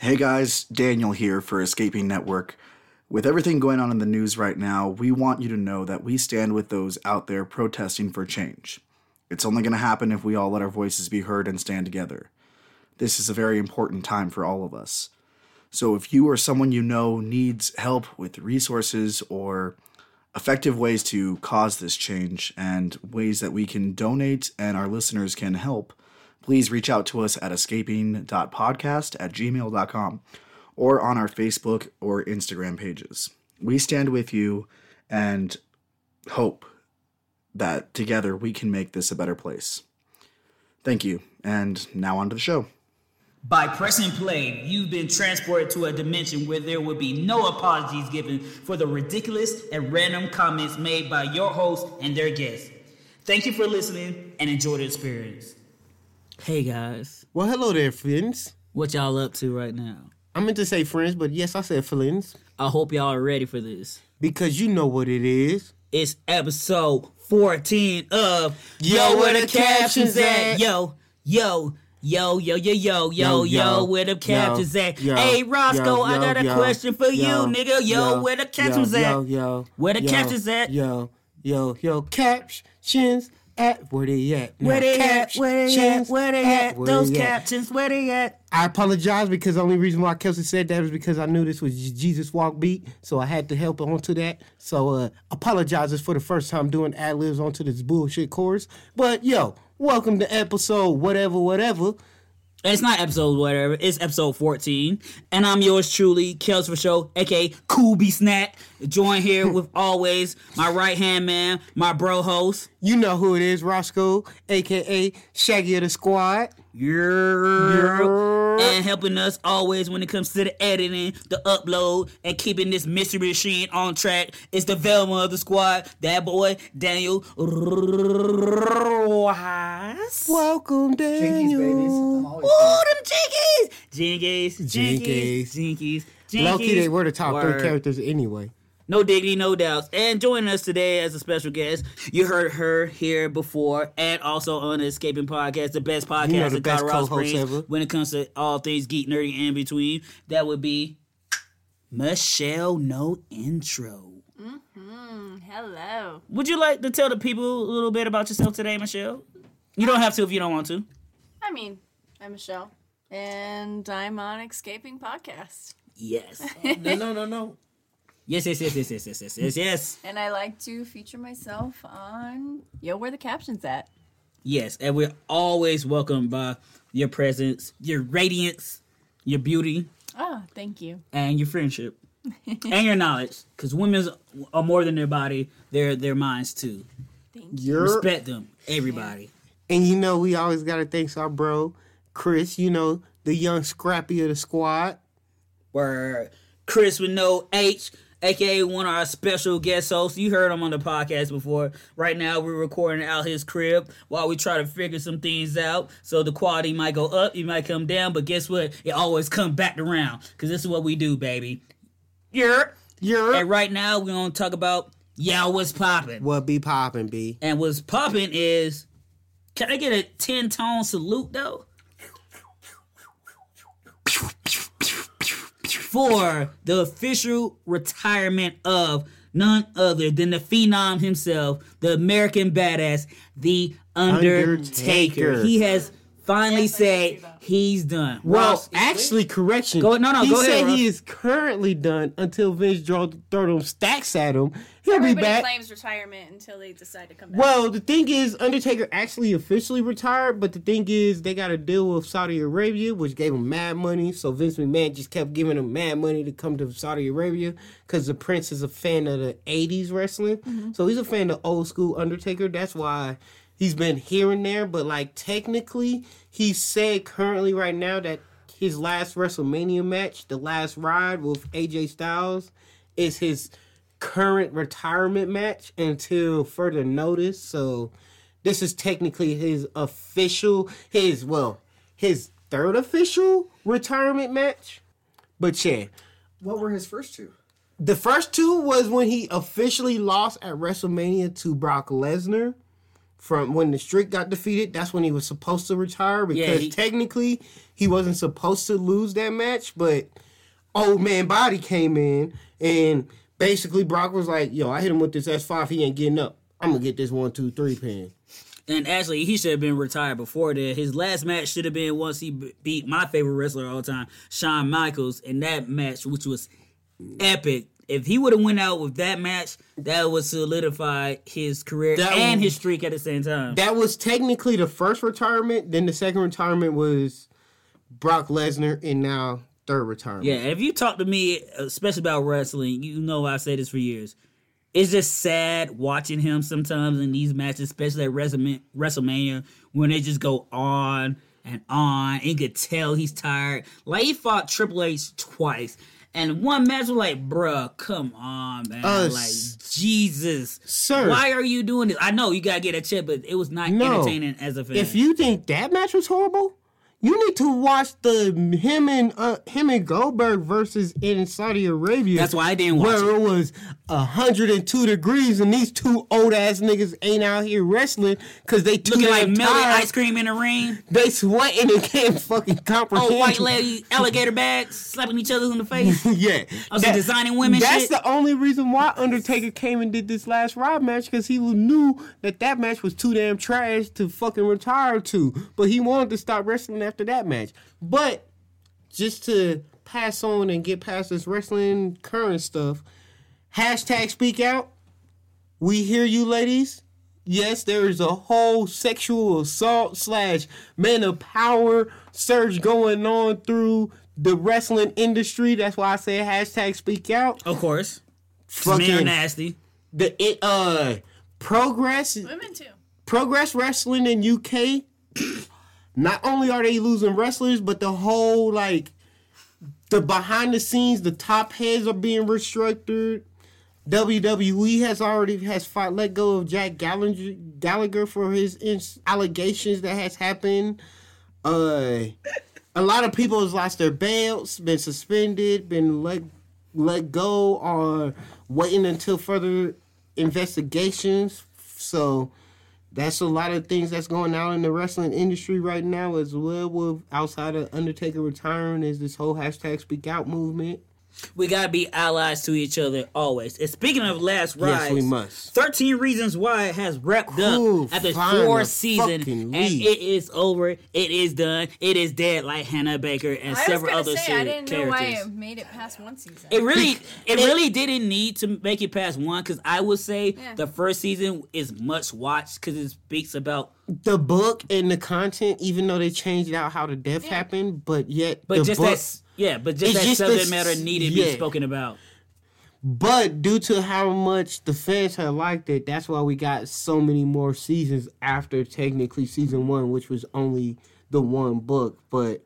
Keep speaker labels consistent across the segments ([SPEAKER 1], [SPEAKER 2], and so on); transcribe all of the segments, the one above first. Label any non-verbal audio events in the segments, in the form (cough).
[SPEAKER 1] Hey guys, Daniel here for Escaping Network. With everything going on in the news right now, we want you to know that we stand with those out there protesting for change. It's only going to happen if we all let our voices be heard and stand together. This is a very important time for all of us. So if you or someone you know needs help with resources or effective ways to cause this change and ways that we can donate and our listeners can help, please reach out to us at escaping.podcast at gmail.com or on our Facebook or Instagram pages. We stand with you and hope that together we can make this a better place. Thank you, and now on to the show.
[SPEAKER 2] By pressing play, you've been transported to a dimension where there will be no apologies given for the ridiculous and random comments made by your host and their guests. Thank you for listening and enjoy the experience. Hey guys,
[SPEAKER 3] Well, hello there, friends.
[SPEAKER 2] what y'all up to right now?
[SPEAKER 3] I meant to say friends, but yes, I said friends
[SPEAKER 2] I hope y'all are ready for this.
[SPEAKER 3] because you know what it is.
[SPEAKER 2] It's episode 14 of
[SPEAKER 3] Yo, where the captions at?
[SPEAKER 2] Yo, yo, yo, yo, yo, yo, yo,
[SPEAKER 3] Yo,
[SPEAKER 2] yo, where the captions
[SPEAKER 3] yo,
[SPEAKER 2] at?
[SPEAKER 3] yo,
[SPEAKER 2] hey, Roscoe,
[SPEAKER 3] yo,
[SPEAKER 2] I got a question for you,
[SPEAKER 3] yo,
[SPEAKER 2] nigga. Yo, where the captions at?
[SPEAKER 3] Yo, yo,
[SPEAKER 2] Where the
[SPEAKER 3] yo,
[SPEAKER 2] captions at?
[SPEAKER 3] Yo, yo, yo, captions at where they at? Now,
[SPEAKER 2] Where they at? Where they at? Where they at?
[SPEAKER 3] where
[SPEAKER 2] Those
[SPEAKER 3] they at?
[SPEAKER 2] captions, where they at?
[SPEAKER 3] I apologize because the only reason why Kelsey said that was because I knew this was Jesus Walk beat, so I had to help onto that. So uh apologizes for the first time doing ad libs onto this bullshit chorus. But yo, welcome to episode whatever, whatever.
[SPEAKER 2] It's not episode whatever. It's episode 14. And I'm yours truly, Kels for Show, aka Coolby Snack. Joined here (laughs) with always my right hand man, my bro host.
[SPEAKER 3] You know who it is, Roscoe, aka Shaggy of the Squad.
[SPEAKER 2] Yeah. And helping us always when it comes to the editing, the upload, and keeping this mystery machine on track. It's the Velma of the squad, that boy, Daniel Rojas.
[SPEAKER 3] Welcome, Daniel.
[SPEAKER 2] Ooh, them jinkies! Jinkies, jinkies,
[SPEAKER 3] Jinkies.
[SPEAKER 2] jinkies, jinkies.
[SPEAKER 3] Low key, they were the top
[SPEAKER 2] Word.
[SPEAKER 3] three characters anyway.
[SPEAKER 2] No diggity, no doubts. And joining us today as a special guest, you heard her here before, and also on the Escaping Podcast, the best podcast
[SPEAKER 3] You know the
[SPEAKER 2] in Colorado Springs
[SPEAKER 3] ever.
[SPEAKER 2] when it comes to all things geek, nerdy, and in between. That would be Michelle No Intro. Mm-hmm.
[SPEAKER 4] Hello.
[SPEAKER 2] Would you like to tell the people a little bit about yourself today, Michelle? You don't have to if you don't want to.
[SPEAKER 4] I mean, I'm Michelle, and I'm on Escaping Podcast.
[SPEAKER 2] Yes. (laughs)
[SPEAKER 3] No, no, no, no.
[SPEAKER 2] Yes, yes, yes, yes, yes, yes, yes, yes, yes.
[SPEAKER 4] And I like to feature myself on Yo, Where the Captions At?
[SPEAKER 2] Yes, and we're always welcomed by your presence, your radiance, your beauty,
[SPEAKER 4] Oh, thank you.
[SPEAKER 2] and your friendship (laughs) and your knowledge. Because women are more than their body; they're their minds too.
[SPEAKER 4] Thank you.
[SPEAKER 3] You're
[SPEAKER 2] Respect them, everybody.
[SPEAKER 3] and you know we always gotta thank our bro Chris. You know the young scrappy of the squad.
[SPEAKER 2] Where Chris with no H, aka one of our special guest hosts. You heard him on the podcast before. Right now, we're recording out his crib while we try to figure some things out. So the quality might go up, it might come down, but guess what? It always comes back around because this is what we do, baby. Yeah.
[SPEAKER 3] You're
[SPEAKER 2] And right now, we're gonna talk about y'all what's popping.
[SPEAKER 3] what be popping, B?
[SPEAKER 2] And what's popping is, can I get a 10 tone salute though? For the official retirement of none other than the phenom himself, the American badass, the Undertaker.
[SPEAKER 3] Undertaker.
[SPEAKER 2] He has finally
[SPEAKER 4] Yes, I can see
[SPEAKER 2] said he's done.
[SPEAKER 3] Well,
[SPEAKER 2] Ross,
[SPEAKER 3] actually, correction.
[SPEAKER 2] Go- no, no,
[SPEAKER 3] he
[SPEAKER 2] go ahead,
[SPEAKER 3] said
[SPEAKER 2] Russ.
[SPEAKER 3] he is currently done until Vince draw throw them stacks at him. He'll
[SPEAKER 4] Everybody
[SPEAKER 3] be back.
[SPEAKER 4] claims retirement until they decide to come back.
[SPEAKER 3] Well, the thing is, Undertaker actually officially retired, but the thing is, they got a deal with Saudi Arabia, which gave him mad money. So Vince McMahon just kept giving him mad money to come to Saudi Arabia because the Prince is a fan of the '80s wrestling. Mm-hmm. So he's a fan of old school Undertaker. That's why he's been here and there. But like technically, he said currently right now that his last WrestleMania match, the last ride with AJ Styles, is his current retirement match until further notice. So this is technically his official, his well, his third official retirement match. But yeah,
[SPEAKER 1] What were his first two?
[SPEAKER 3] the first two was when he officially lost at WrestleMania to Brock Lesnar. From when the streak got defeated. That's when he was supposed to retire because
[SPEAKER 2] he-
[SPEAKER 3] technically he wasn't supposed to lose that match, but old man body came in and basically Brock was like, "Yo, I hit him with this F five. He ain't getting up. I'm gonna get this one, two, three pin."
[SPEAKER 2] And actually, he should have been retired before that. His last match should have been once he b- beat my favorite wrestler of all time, Shawn Michaels, in that match, which was epic. If he would have went out with that match, that would solidify his career
[SPEAKER 3] That
[SPEAKER 2] and
[SPEAKER 3] would-
[SPEAKER 2] his streak at the same time.
[SPEAKER 3] That was technically the first retirement. Then the second retirement was Brock Lesnar, and now third retirement.
[SPEAKER 2] yeah, if you talk to me, especially about wrestling, you know I say this for years. It's just sad watching him sometimes in these matches, especially at WrestleMania, WrestleMania when they just go on and on. And you could tell he's tired. Like he fought Triple H twice. And one match was like, bruh, come on, man.
[SPEAKER 3] Uh,
[SPEAKER 2] like, Jesus.
[SPEAKER 3] Sir.
[SPEAKER 2] Why are you doing this? I know you gotta get a check, but it was not
[SPEAKER 3] No.
[SPEAKER 2] entertaining as a fan.
[SPEAKER 3] If you think that match was horrible, you need to watch the him and uh, him and Goldberg versus in Saudi Arabia.
[SPEAKER 2] That's why I didn't watch
[SPEAKER 3] where
[SPEAKER 2] it.
[SPEAKER 3] it was hundred and two degrees, and these two old ass niggas ain't out here wrestling because they too
[SPEAKER 2] Looking like melted
[SPEAKER 3] tired.
[SPEAKER 2] ice cream in the rain.
[SPEAKER 3] They sweating and can't fucking comprehend.
[SPEAKER 2] Oh, white lady alligator bags slapping each other in the (laughs) face.
[SPEAKER 3] yeah, oh,
[SPEAKER 2] Also designing women
[SPEAKER 3] That's
[SPEAKER 2] shit.
[SPEAKER 3] the only reason why Undertaker came and did this last Raw match because he knew that that match was too damn trash to fucking retire to. But he wanted to stop wrestling after that match. But just to pass on and get past this wrestling current stuff, hashtag Speak Out. We hear you, ladies. Yes, there is a whole sexual assault slash men of power surge going on through the wrestling industry. That's why I say hashtag speak out.
[SPEAKER 2] Of course. Men are
[SPEAKER 3] Fucking
[SPEAKER 2] nasty.
[SPEAKER 3] the it uh progress
[SPEAKER 4] Women too.
[SPEAKER 3] progress wrestling in UK. Not only are they losing wrestlers, but the whole like the behind the scenes, the top heads are being restructured. WWE has already has fought, let go of Jack Gallagher, Gallagher for his ins- allegations that has happened. Uh, a lot of people has lost their belts, been suspended, been let let go, or waiting until further investigations. So that's a lot of things that's going on in the wrestling industry right now as well. With outside of Undertaker retiring, is this whole hashtag Speak Out movement.
[SPEAKER 2] We gotta be allies to each other always. And speaking of last
[SPEAKER 3] Yes, we must.
[SPEAKER 2] 13 Reasons Why has wrapped
[SPEAKER 3] Cool,
[SPEAKER 2] up after
[SPEAKER 3] finally,
[SPEAKER 2] four seasons, and it is over. It is done. It is dead, like Hannah Baker and
[SPEAKER 4] I
[SPEAKER 2] several other
[SPEAKER 4] say I didn't know why it made it past one season.
[SPEAKER 2] It really, (laughs) it really didn't need to make it past one because I would say
[SPEAKER 4] Yeah.
[SPEAKER 2] the first season is much watched because it speaks about,
[SPEAKER 3] The book and the content, even though they changed out how the death
[SPEAKER 4] Yeah.
[SPEAKER 3] happened, but yet
[SPEAKER 2] but
[SPEAKER 3] the
[SPEAKER 2] just
[SPEAKER 3] book,
[SPEAKER 2] that, yeah, but just
[SPEAKER 3] It's
[SPEAKER 2] that
[SPEAKER 3] just
[SPEAKER 2] subject
[SPEAKER 3] s-
[SPEAKER 2] matter needed to be spoken about.
[SPEAKER 3] But due to how much the fans have liked it, that's why we got so many more seasons after technically season one, which was only the one book. But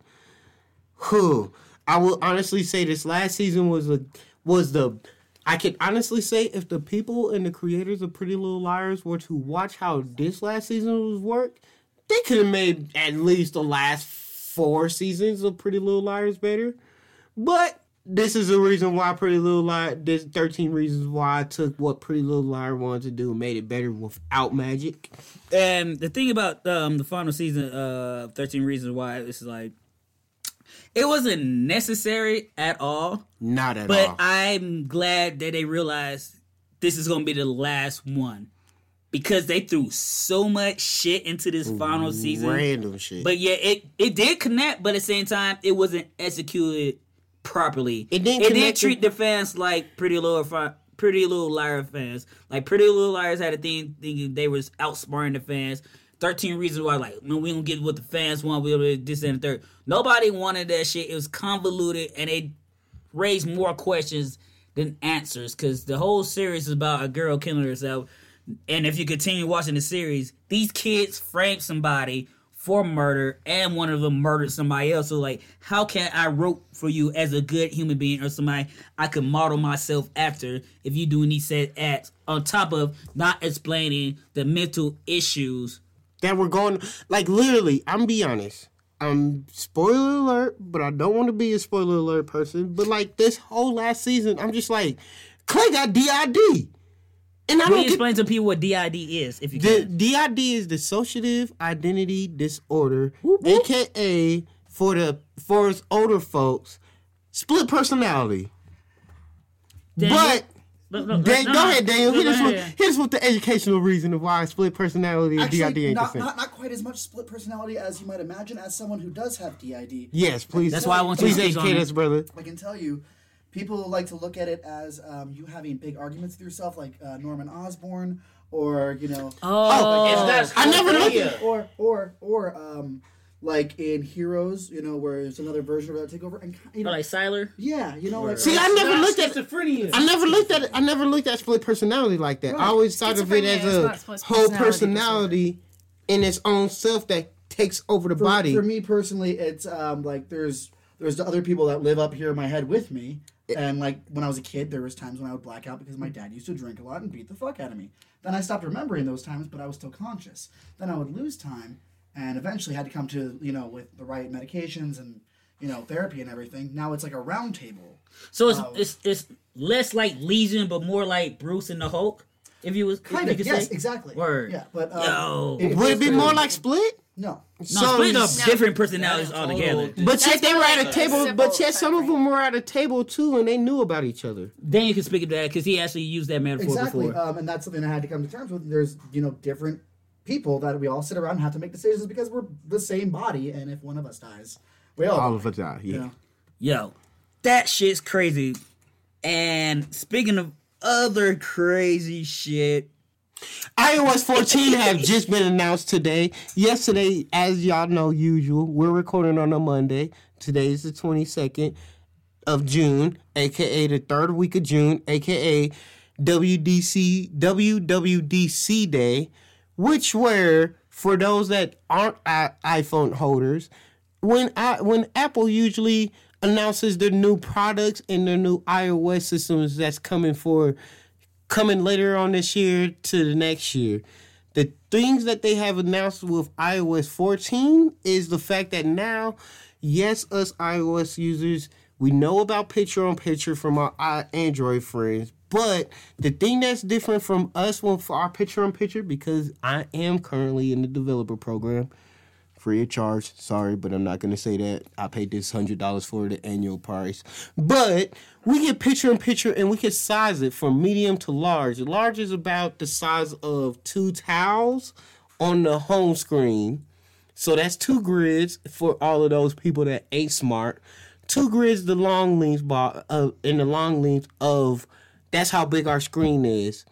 [SPEAKER 3] whew, I will honestly say this last season was a was the I can honestly say if the people and the creators of Pretty Little Liars were to watch how this last season was worked, they could have made at least the last four seasons of Pretty Little Liars better. But this is the reason why Pretty Little Liar. There's 13 reasons why I took what Pretty Little Liar wanted to do and made it better without magic.
[SPEAKER 2] And the thing about um, the final season of 13 Reasons Why, it's like, it wasn't necessary at all.
[SPEAKER 3] Not at
[SPEAKER 2] But
[SPEAKER 3] all.
[SPEAKER 2] But I'm glad that they realized this is gonna be the last one because they threw so much shit into this final season.
[SPEAKER 3] Random shit.
[SPEAKER 2] But yeah, it it did connect, but at the same time, it wasn't executed properly.
[SPEAKER 3] It didn't
[SPEAKER 2] It didn't treat the fans like Pretty Little Fi- Pretty Little Liar fans. Like Pretty Little Liars had a thing thinking they was outsmarting the fans. Thirteen Reasons Why, like, when we don't get what the fans want, we'll do this and the third. Nobody wanted that shit. It was convoluted, and it raised more questions than answers because the whole series is about a girl killing herself. And if you continue watching the series, these kids framed somebody for murder, and one of them murdered somebody else. So, like, how can I root for you as a good human being or somebody I could model myself after if you doing these said acts? On top of not explaining the mental issues.
[SPEAKER 3] that we're going like literally i'm be honest i'm spoiler alert but i don't want to be a spoiler alert person but like this whole last season i'm just like clay got did And I
[SPEAKER 2] Will
[SPEAKER 3] don't
[SPEAKER 2] you explain to people what DID is, if you
[SPEAKER 3] The
[SPEAKER 2] can?
[SPEAKER 3] DID is dissociative identity disorder, aka for the for us older folks, split personality.
[SPEAKER 2] Daniel?
[SPEAKER 3] But
[SPEAKER 2] Look, look,
[SPEAKER 3] Dan,
[SPEAKER 2] no,
[SPEAKER 3] go
[SPEAKER 2] no,
[SPEAKER 3] ahead, Daniel.
[SPEAKER 2] go
[SPEAKER 3] Hit us, with, hit us with the educational reason of why split personality and DID
[SPEAKER 5] Actually,
[SPEAKER 3] ain't the
[SPEAKER 5] not,
[SPEAKER 3] same.
[SPEAKER 5] not, not quite as much split personality as you might imagine as someone who does have DID.
[SPEAKER 3] yes, please.
[SPEAKER 2] That's why I want you to speak on
[SPEAKER 3] educate us, brother.
[SPEAKER 5] I can tell you, people like to look at it as um, you having big arguments with yourself, like uh, Norman Osborn, or you know,
[SPEAKER 2] Oh,
[SPEAKER 6] that's
[SPEAKER 3] I never looked at.
[SPEAKER 5] or or or um, like in Heroes, you know, where it's another version of that takeover, and you know,
[SPEAKER 2] like Sylar.
[SPEAKER 5] yeah, you know, like
[SPEAKER 3] See, I never looked at.
[SPEAKER 6] schizophrenia.
[SPEAKER 3] I never looked at it. I never looked at split personality like that. I always thought of it as a whole
[SPEAKER 4] personality
[SPEAKER 3] personality in its own self that takes over the
[SPEAKER 5] for,
[SPEAKER 3] body.
[SPEAKER 5] For me personally, it's um, like there's there's the other people that live up here in my head with me. And like when I was a kid, there was times when I would black out because my dad used to drink a lot and beat the fuck out of me. Then I stopped remembering those times, but I was still conscious. Then I would lose time, and eventually had to come to you know with the right medications and you know therapy and everything. Now it's like a round table.
[SPEAKER 2] So it's
[SPEAKER 5] Oh.
[SPEAKER 2] it's it's less like Legion, but more like Bruce and the Hulk. If you was if
[SPEAKER 5] Kind
[SPEAKER 2] you
[SPEAKER 5] of,
[SPEAKER 2] could
[SPEAKER 5] yes,
[SPEAKER 2] say.
[SPEAKER 5] exactly.
[SPEAKER 2] Word.
[SPEAKER 5] Yeah, but um,
[SPEAKER 2] Yo.
[SPEAKER 5] it-
[SPEAKER 3] Would it
[SPEAKER 5] it's
[SPEAKER 3] be
[SPEAKER 5] very-
[SPEAKER 3] more like split?
[SPEAKER 5] no?
[SPEAKER 2] No,
[SPEAKER 3] So-
[SPEAKER 2] split up
[SPEAKER 4] No.
[SPEAKER 2] different personalities
[SPEAKER 6] That's
[SPEAKER 2] altogether.
[SPEAKER 6] total-
[SPEAKER 3] But yet they were
[SPEAKER 4] more
[SPEAKER 3] at a table. But
[SPEAKER 4] civil
[SPEAKER 3] yet some of them were at a table too, and they knew about each other.
[SPEAKER 2] Daniel can speak of that because he actually used that metaphor
[SPEAKER 5] Exactly,
[SPEAKER 2] before.
[SPEAKER 5] um, and that's something I had to come to terms with. There's you know different people that we all sit around and have to make decisions because we're the same body, and if one of us dies, we all,
[SPEAKER 3] All
[SPEAKER 5] die,
[SPEAKER 3] of us are.
[SPEAKER 5] you
[SPEAKER 3] Yeah.
[SPEAKER 5] know?
[SPEAKER 2] Yo, that shit's crazy. And speaking of other crazy shit,
[SPEAKER 3] iOS 14 have just been announced today. Yesterday, as y'all know, usual, we're recording on a Monday. Today is the 22nd of June, aka the third week of June, aka WDC WWDC Day, which were for those that aren't i- iPhone holders, when I, when Apple usually announces their new products and their new iOS systems that's coming for coming later on this year to the next year. The things that they have announced with iOS 14 is the fact that now, yes, us iOS users, we know about picture on picture from our Android friends. But the thing that's different from us when for our picture on picture, because I am currently in the developer program, free of charge. Sorry, but I'm not gonna say that. I paid this hundred dollars for the annual price. But we get picture in picture and we can size it from medium to large. Large is about the size of two towels on the home screen. So that's two grids for all of those people that ain't smart. Two grids the long length bar uh, in the long length of that's how big our screen is.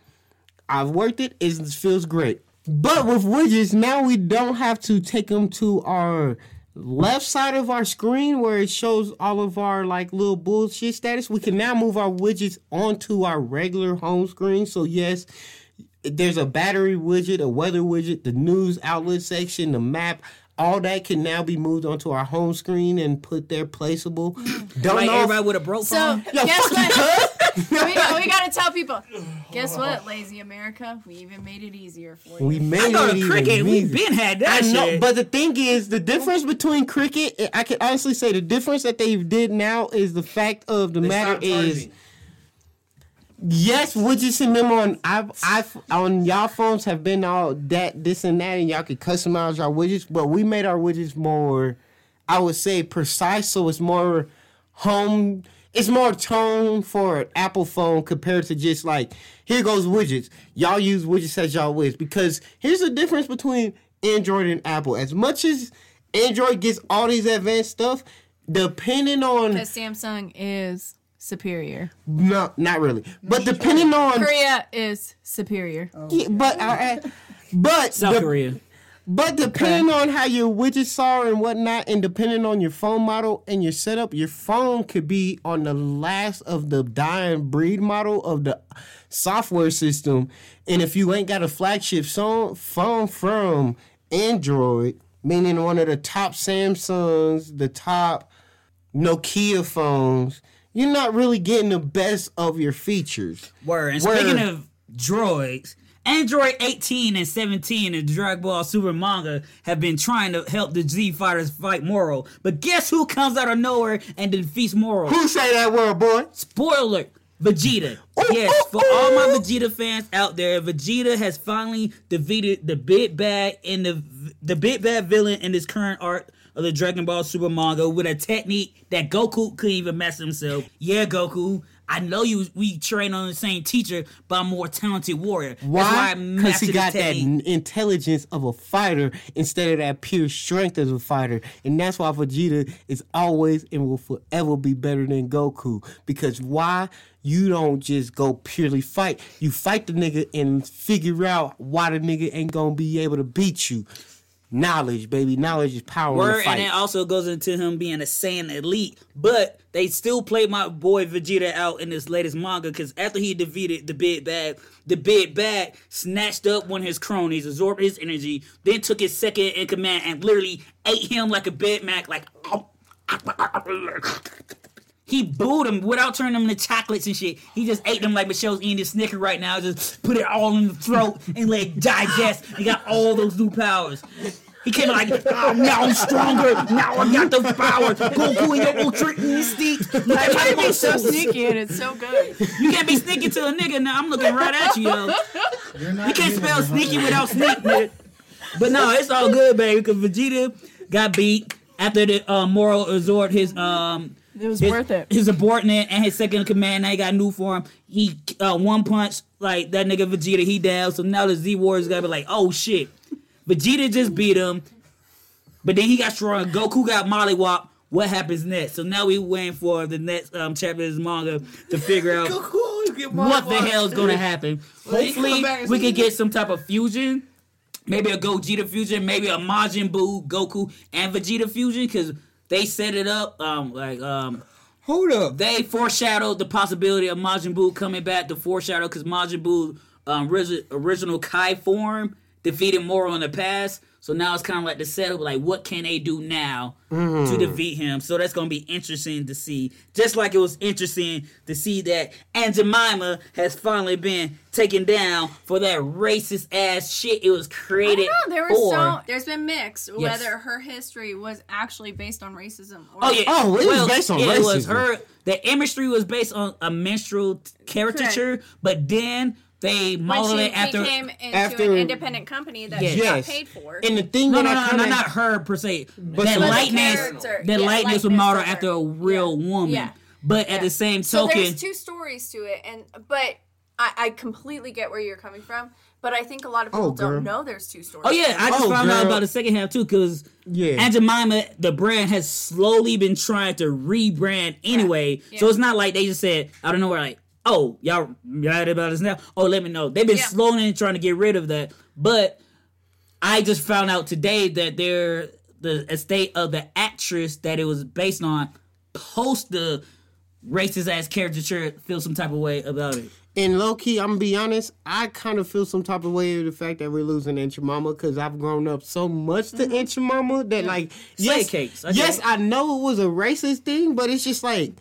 [SPEAKER 3] I've worked it. It feels great. But with widgets, now we don't have to take them to our left side of our screen where it shows all of our like little bullshit status. We can now move our widgets onto our regular home screen. So yes, there's a battery widget, a weather widget, the news outlet section, the map. All that can now be moved onto our home screen and put there placeable. Mm. Don't
[SPEAKER 2] like
[SPEAKER 3] know if-
[SPEAKER 2] everybody with a broke
[SPEAKER 4] So
[SPEAKER 2] phone.
[SPEAKER 3] Yo,
[SPEAKER 4] guess
[SPEAKER 3] fuck you,
[SPEAKER 4] what?
[SPEAKER 3] Cuz.
[SPEAKER 4] we, we gotta tell people. Guess what, lazy America? We even made it easier for you.
[SPEAKER 3] We made
[SPEAKER 2] I go
[SPEAKER 3] it
[SPEAKER 2] to
[SPEAKER 3] even
[SPEAKER 2] cricket. We
[SPEAKER 3] easier.
[SPEAKER 2] been had that
[SPEAKER 3] I know, but the thing is, the difference between cricket, I can honestly say the difference that they did now is the fact of the
[SPEAKER 6] They
[SPEAKER 3] matter is,
[SPEAKER 6] charging.
[SPEAKER 3] yes, widgets and them on I've I've on y'all phones have been all that this and that, and y'all can customize our widgets, but we made our widgets more, I would say, precise, so it's more home. It's more tone for an Apple phone compared to just like here goes widgets. Y'all use widgets as y'all wish because here's the difference between Android and Apple. As much as Android gets all these advanced stuff, depending on
[SPEAKER 4] Because Samsung is superior.
[SPEAKER 3] no, not really, but depending on
[SPEAKER 4] Korea is superior.
[SPEAKER 3] Yeah, but uh, but
[SPEAKER 2] South
[SPEAKER 3] the-
[SPEAKER 2] Korea.
[SPEAKER 3] But depending on how your widgets are and whatnot, and depending on your phone model and your setup, your phone could be on the last of the dying breed model of the software system. And if you ain't got a flagship phone from Android, meaning one of the top Samsungs, the top Nokia phones, you're not really getting the best of your features.
[SPEAKER 2] Word. And
[SPEAKER 3] Word.
[SPEAKER 2] speaking of droids, Android 18 and 17 and Dragon Ball Super manga have been trying to help the Z fighters fight Moro. But guess who comes out of nowhere and defeats Moro?
[SPEAKER 3] Who say that word, boy?
[SPEAKER 2] Spoiler: Vegeta. Yes, for all my Vegeta fans out there, Vegeta has finally defeated the big bad in the the big bad villain in this current arc of the Dragon Ball Super manga with a technique that Goku couldn't even master himself. Yeah, Goku. I know you. We train on the same teacher, but I'm a more talented warrior.
[SPEAKER 3] Why? Because he got that intelligence of a fighter instead of that pure strength as a fighter, and that's why Vegeta is always and will forever be better than Goku. Because why? You don't just go purely fight. You fight the nigga and figure out why the nigga ain't gonna be able to beat you. Knowledge, baby. Knowledge is power
[SPEAKER 2] Word, and it also goes into him being a Saiyan elite. But they still play my boy Vegeta out in this latest manga because after he defeated the big bad, the big bad snatched up one of his cronies, absorbed his energy, then took his second in command and literally ate him like a Big Mac, like. Oh, He booed him without turning them into chocolates and shit. He just ate them like Michelle's eating a Snicker right now. Just put it all in the throat and let it digest. He got all those new powers. He came like, oh, now I'm stronger. Now I got the power. Goku and your Ultra Instinct. Like,
[SPEAKER 4] Trying to be so
[SPEAKER 2] muscles.
[SPEAKER 4] sneaky and it's so good.
[SPEAKER 2] You can't be sneaky to a nigga now. I'm looking right at you, yo.
[SPEAKER 1] You're not
[SPEAKER 2] You can't spell
[SPEAKER 1] Muhammad.
[SPEAKER 2] sneaky without sneak, nigga. But no, it's all good, baby. Because Vegeta got beat after the uh, moral resort. His um,
[SPEAKER 4] It was
[SPEAKER 2] his,
[SPEAKER 4] worth it.
[SPEAKER 2] His subordinate and his second in command. Now he got new form. He uh, one punch like that nigga Vegeta. He down. So now the Z Warriors gotta be like, oh shit, Vegeta just beat him. But then he got strong. Goku got Mollywop. What happens next? So now we waiting for the next um, chapter of this manga to figure out (laughs) what the hell is gonna happen. Hopefully,
[SPEAKER 3] come back and
[SPEAKER 2] we can get some type of fusion. Maybe a Gogeta fusion, maybe a Majin Buu, Goku, and Vegeta fusion, because they set it up. Um, like um,
[SPEAKER 3] Hold up.
[SPEAKER 2] they foreshadowed the possibility of Majin Buu coming back to foreshadow because Majin Buu um, original Kai form defeated Moro in the past. So now it's kind of like the setup, like what can they do now to mm-hmm. defeat him? So that's gonna be interesting to see. Just like it was interesting to see that Aunt Jemima has finally been taken down for that racist ass shit it was created
[SPEAKER 4] don't know. There
[SPEAKER 2] for.
[SPEAKER 4] was so there's been mixed
[SPEAKER 2] Yes.
[SPEAKER 4] whether her history was actually based on racism or
[SPEAKER 2] Oh yeah.
[SPEAKER 3] Oh, it was
[SPEAKER 2] well,
[SPEAKER 3] based on
[SPEAKER 2] yeah, It was her. The imagery was based on a minstrel caricature, but then they
[SPEAKER 4] when
[SPEAKER 2] modeled
[SPEAKER 4] she
[SPEAKER 2] it after.
[SPEAKER 4] became into
[SPEAKER 3] after-
[SPEAKER 4] an independent company that
[SPEAKER 2] Yes.
[SPEAKER 4] she got paid for.
[SPEAKER 3] And the thing
[SPEAKER 2] no,
[SPEAKER 3] that
[SPEAKER 2] no,
[SPEAKER 3] I
[SPEAKER 2] no, no,
[SPEAKER 3] kinda,
[SPEAKER 2] not her per se.
[SPEAKER 3] But
[SPEAKER 2] that
[SPEAKER 3] the
[SPEAKER 2] likeness, that
[SPEAKER 4] yeah,
[SPEAKER 2] likeness was modeled after a real
[SPEAKER 4] Yeah.
[SPEAKER 2] woman.
[SPEAKER 4] Yeah.
[SPEAKER 2] But at the same
[SPEAKER 4] so
[SPEAKER 2] token,
[SPEAKER 4] there's two stories to it, and but I, I completely get where you're coming from. But I think a lot of people
[SPEAKER 3] Oh,
[SPEAKER 4] don't know there's two stories.
[SPEAKER 2] Oh yeah, I just
[SPEAKER 3] Oh,
[SPEAKER 2] found out about the second half too, because
[SPEAKER 3] Yeah.
[SPEAKER 2] Aunt Jemima, the brand has slowly been trying to rebrand anyway.
[SPEAKER 4] Yeah.
[SPEAKER 2] So it's not like they just said, I don't know where like, oh, y'all right about this now. Oh, let me know. They've been
[SPEAKER 4] Yeah.
[SPEAKER 2] slowly trying to get rid of that. But I just found out today that they're the estate of the actress that it was based on post the racist ass caricature feel some type of way about it.
[SPEAKER 3] And low key, I'm gonna be honest. I kind of feel some type of way of the fact that we're losing Aunt Mama because I've grown up so much to mm-hmm. Aunt Mama that like
[SPEAKER 2] Slave
[SPEAKER 3] yes,
[SPEAKER 2] cakes, I
[SPEAKER 3] yes. I know it was a racist thing, but it's just like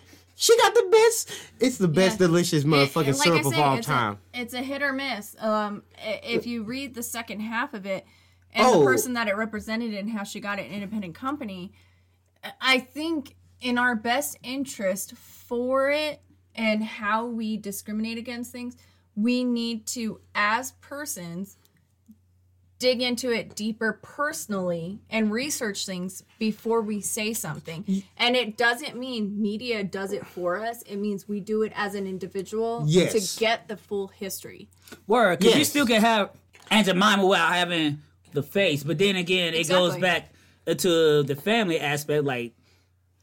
[SPEAKER 3] she got the best. It's the best
[SPEAKER 4] Yeah.
[SPEAKER 3] delicious motherfucking
[SPEAKER 4] and like
[SPEAKER 3] syrup
[SPEAKER 4] I
[SPEAKER 3] of all
[SPEAKER 4] it's
[SPEAKER 3] time.
[SPEAKER 4] A, it's a hit or miss. Um, if you read the second half of it, and
[SPEAKER 3] Oh.
[SPEAKER 4] the person that it represented and how she got an independent company, I think in our best interest for it and how we discriminate against things, we need to, as persons, dig into it deeper personally and research things before we say something. And it doesn't mean media does it for us. It means we do it as an individual
[SPEAKER 3] Yes.
[SPEAKER 4] to get the full history.
[SPEAKER 2] Word, because you still can have Aunt Jemima without having the face, but then again, it goes back to the family aspect. Like,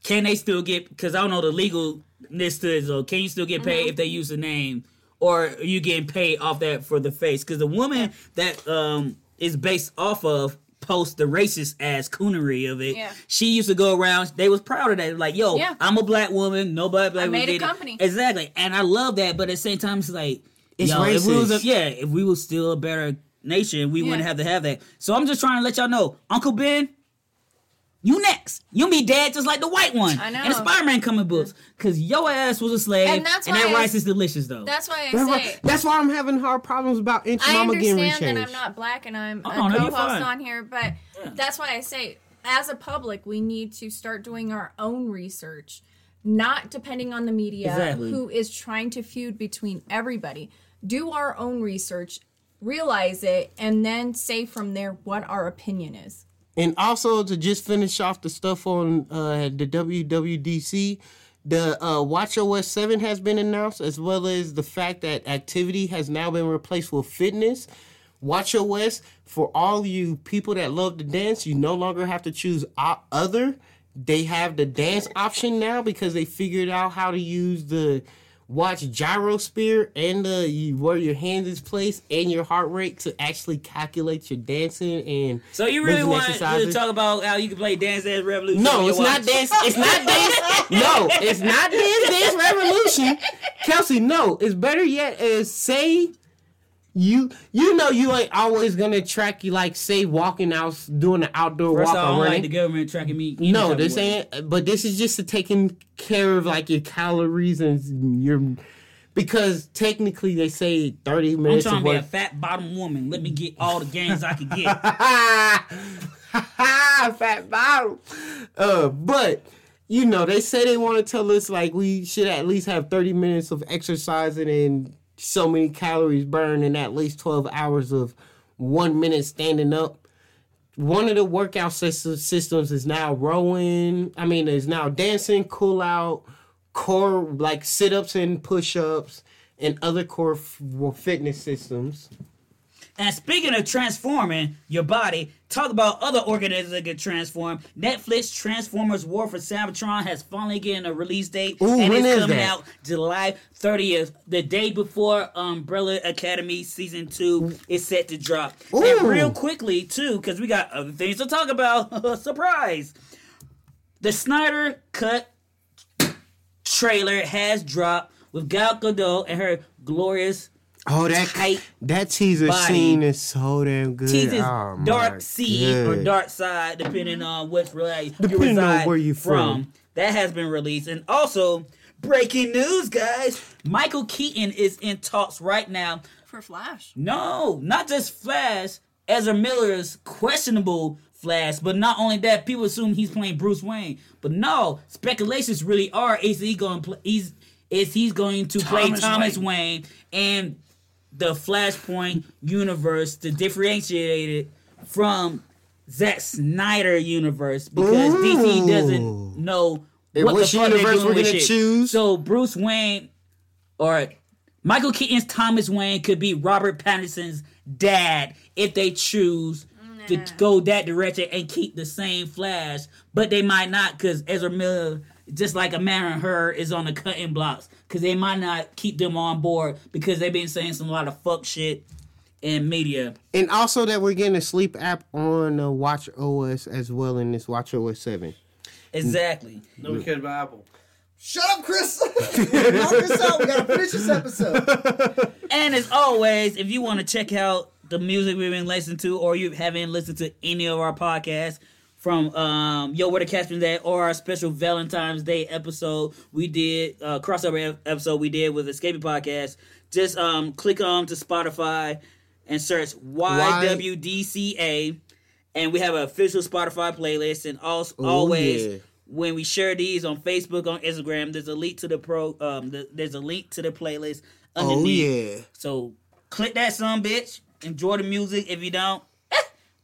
[SPEAKER 2] can they still get? Because I don't know the legalness to it. So, can you still get paid
[SPEAKER 4] Mm-hmm.
[SPEAKER 2] if they use the name, or are you getting paid off that for the face? Because the woman that um is based off of post the racist ass coonery of it.
[SPEAKER 4] Yeah.
[SPEAKER 2] She used to go around. They was proud of that. Like, yo,
[SPEAKER 4] Yeah.
[SPEAKER 2] I'm a black woman. Nobody black
[SPEAKER 4] I made a
[SPEAKER 2] did it.
[SPEAKER 4] company.
[SPEAKER 2] Exactly, and I love that. But at the same time, it's like
[SPEAKER 3] It's
[SPEAKER 2] yo, if we was a,
[SPEAKER 3] racist.
[SPEAKER 2] yeah, if we was still a better nation, we wouldn't have to have that. So I'm just trying to let y'all know, Uncle Ben, you next. You'll be dead just like the white one.
[SPEAKER 4] I know.
[SPEAKER 2] And the Spider-Man comic books. Cause your ass was a slave.
[SPEAKER 4] And that's
[SPEAKER 2] that
[SPEAKER 4] why I-
[SPEAKER 2] rice is delicious though.
[SPEAKER 4] That's why I
[SPEAKER 3] That's
[SPEAKER 4] say
[SPEAKER 3] why, that's why I'm having hard problems about Aunt Your
[SPEAKER 4] I
[SPEAKER 3] Mama getting
[SPEAKER 4] understand that
[SPEAKER 3] rechanged.
[SPEAKER 4] I'm not black and I'm
[SPEAKER 2] Oh,
[SPEAKER 4] a
[SPEAKER 2] no,
[SPEAKER 4] co-host
[SPEAKER 2] fine.
[SPEAKER 4] on here, but that's why I say, as a public, we need to start doing our own research, not depending on the media
[SPEAKER 2] Exactly.
[SPEAKER 4] who is trying to feud between everybody. Do our own research, realize it, and then say from there what our opinion is.
[SPEAKER 3] And also to just finish off the stuff on uh, the WWDC, the uh, WatchOS 7 has been announced, as well as the fact that activity has now been replaced with fitness. WatchOS, for all you people that love to dance, you no longer have to choose other. They have the dance option now because they figured out how to use the watch gyrosphere and uh, the you, where your hand is placed and your heart rate to actually calculate your dancing and
[SPEAKER 2] So you really want to talk about how you can play Dance Dance Revolution?
[SPEAKER 3] No, it's not dance. It's not dance. (laughs) No, it's not dance dance revolution. Kelsey, no. It's better yet is say you you know you ain't always gonna track you like say walking out doing an outdoor
[SPEAKER 2] First
[SPEAKER 3] walk
[SPEAKER 2] of all, I don't
[SPEAKER 3] running.
[SPEAKER 2] like the government tracking me.
[SPEAKER 3] no, this
[SPEAKER 2] way.
[SPEAKER 3] ain't. But this is just to taking care of like your calories and your because technically they say thirty minutes.
[SPEAKER 2] I'm
[SPEAKER 3] trying
[SPEAKER 2] to be a fat bottom woman. Let me get all the gains I can get. (laughs)
[SPEAKER 3] fat bottom. Uh, but you know, they say they want to tell us like we should at least have 30 minutes of exercising and so many calories burned in at least 12 hours of one minute standing up. One of the workout systems is now rowing. I mean, is now dancing, cool out, core like sit ups and push ups, and other core f- fitness systems.
[SPEAKER 2] And speaking of transforming your body, talk about other organisms that get transformed. Netflix Transformers War for Cybertron has finally getting a release date.
[SPEAKER 3] Ooh,
[SPEAKER 2] and it's coming
[SPEAKER 3] that?
[SPEAKER 2] out July 30th, the day before Umbrella Academy Season 2 is set to drop. And real quickly, too, because we got other things to talk about. (laughs) Surprise! The Snyder Cut trailer has dropped with Gal Gadot and her glorious
[SPEAKER 3] Oh, that
[SPEAKER 2] tight
[SPEAKER 3] that teaser
[SPEAKER 2] body.
[SPEAKER 3] scene is so damn good.
[SPEAKER 2] Teases
[SPEAKER 3] Oh,
[SPEAKER 2] dark seed or dark side, depending on which really you
[SPEAKER 3] Depending on where you from.
[SPEAKER 2] That has been released, and also breaking news, guys. Michael Keaton is in talks right now.
[SPEAKER 4] For Flash.
[SPEAKER 2] No, not just Flash. Ezra Miller's questionable Flash, but not only that, people assume he's playing Bruce Wayne. But no, speculations really are is he going to play? Is he's going to play
[SPEAKER 1] Thomas
[SPEAKER 2] Thomas
[SPEAKER 1] Wayne.
[SPEAKER 2] Wayne and the Flashpoint universe to differentiate it from Zack Snyder universe because DC doesn't know
[SPEAKER 3] And
[SPEAKER 2] what the
[SPEAKER 3] which
[SPEAKER 2] fuck
[SPEAKER 3] universe we're gonna choose?
[SPEAKER 2] So Bruce Wayne or Michael Keaton's Thomas Wayne could be Robert Pattinson's dad if they choose to go that direction and keep the same Flash, but they might not because Ezra Miller, just like a man and her, is on the cutting blocks because they might not keep them on board because they've been saying some lot of fuck shit in media.
[SPEAKER 3] And also that we're getting a sleep app on uh, Watch OS as well in this Watch OS seven.
[SPEAKER 2] Exactly.
[SPEAKER 6] Nobody cared about Apple.
[SPEAKER 5] Shut up, Chris. (laughs) Knock this out. We gotta finish this episode.
[SPEAKER 2] And as always, if you want to check out the music we've been listening to, or you haven't listened to any of our podcasts from um, Yo Where the Cat's Been or our special Valentine's Day episode we did, uh, crossover episode we did with Escaping Podcast, just um, click on to Spotify and search YWDCA, and we have an official Spotify playlist. And also, always
[SPEAKER 3] yeah.
[SPEAKER 2] when we share these on Facebook, on Instagram, there's a link to the pro. Um, the, there's a link to the playlist
[SPEAKER 3] Oh
[SPEAKER 2] underneath.
[SPEAKER 3] yeah.
[SPEAKER 2] So click that some bitch. Enjoy the music. If you don't, eh,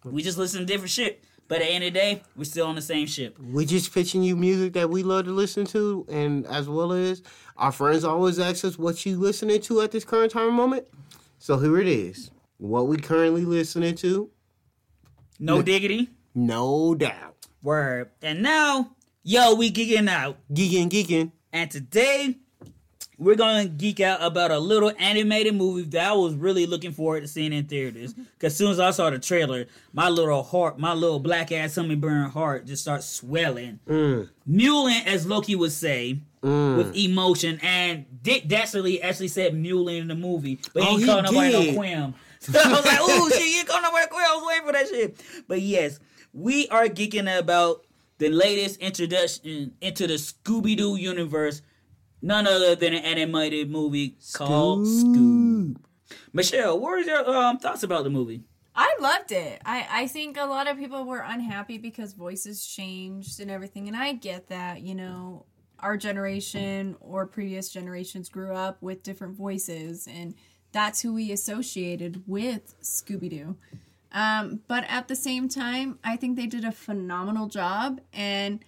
[SPEAKER 2] we just listen to different shit. But at the end of the day, we're still on the same ship.
[SPEAKER 3] We're just pitching you music that we love to listen to, and as well as our friends always ask us what you listening to at this current time moment. So here it is. What we currently listening to,
[SPEAKER 2] No diggity.
[SPEAKER 3] no doubt.
[SPEAKER 2] Word. And now, yo, we geeking out.
[SPEAKER 3] Geeking, geeking.
[SPEAKER 2] And today, we're gonna geek out about a little animated movie that I was really looking forward to seeing in theaters. Mm-hmm. Cause as soon as I saw the trailer, my little heart, my little black ass hummingbird heart just starts swelling. Mm. Mewling, as Loki would say, mm. with emotion. And Dick Dastardly actually said mewling in the movie, but he
[SPEAKER 3] Oh,
[SPEAKER 2] called nobody
[SPEAKER 3] did.
[SPEAKER 2] no Quim. So (laughs) (laughs) I was like, "Ooh, shit, you ain't called nobody Quim." I was waiting for that shit. But yes, we are geeking about the latest introduction into the Scooby Doo universe. None other than an animated movie called Scoob. Michelle, what are your um, thoughts about the movie?
[SPEAKER 4] I loved it. I, I think a lot of people were unhappy because voices changed and everything, and I get that, you know. our generation or previous generations grew up with different voices, and that's who we associated with Scooby Doo. Um, but at the same time, I think they did a phenomenal job, and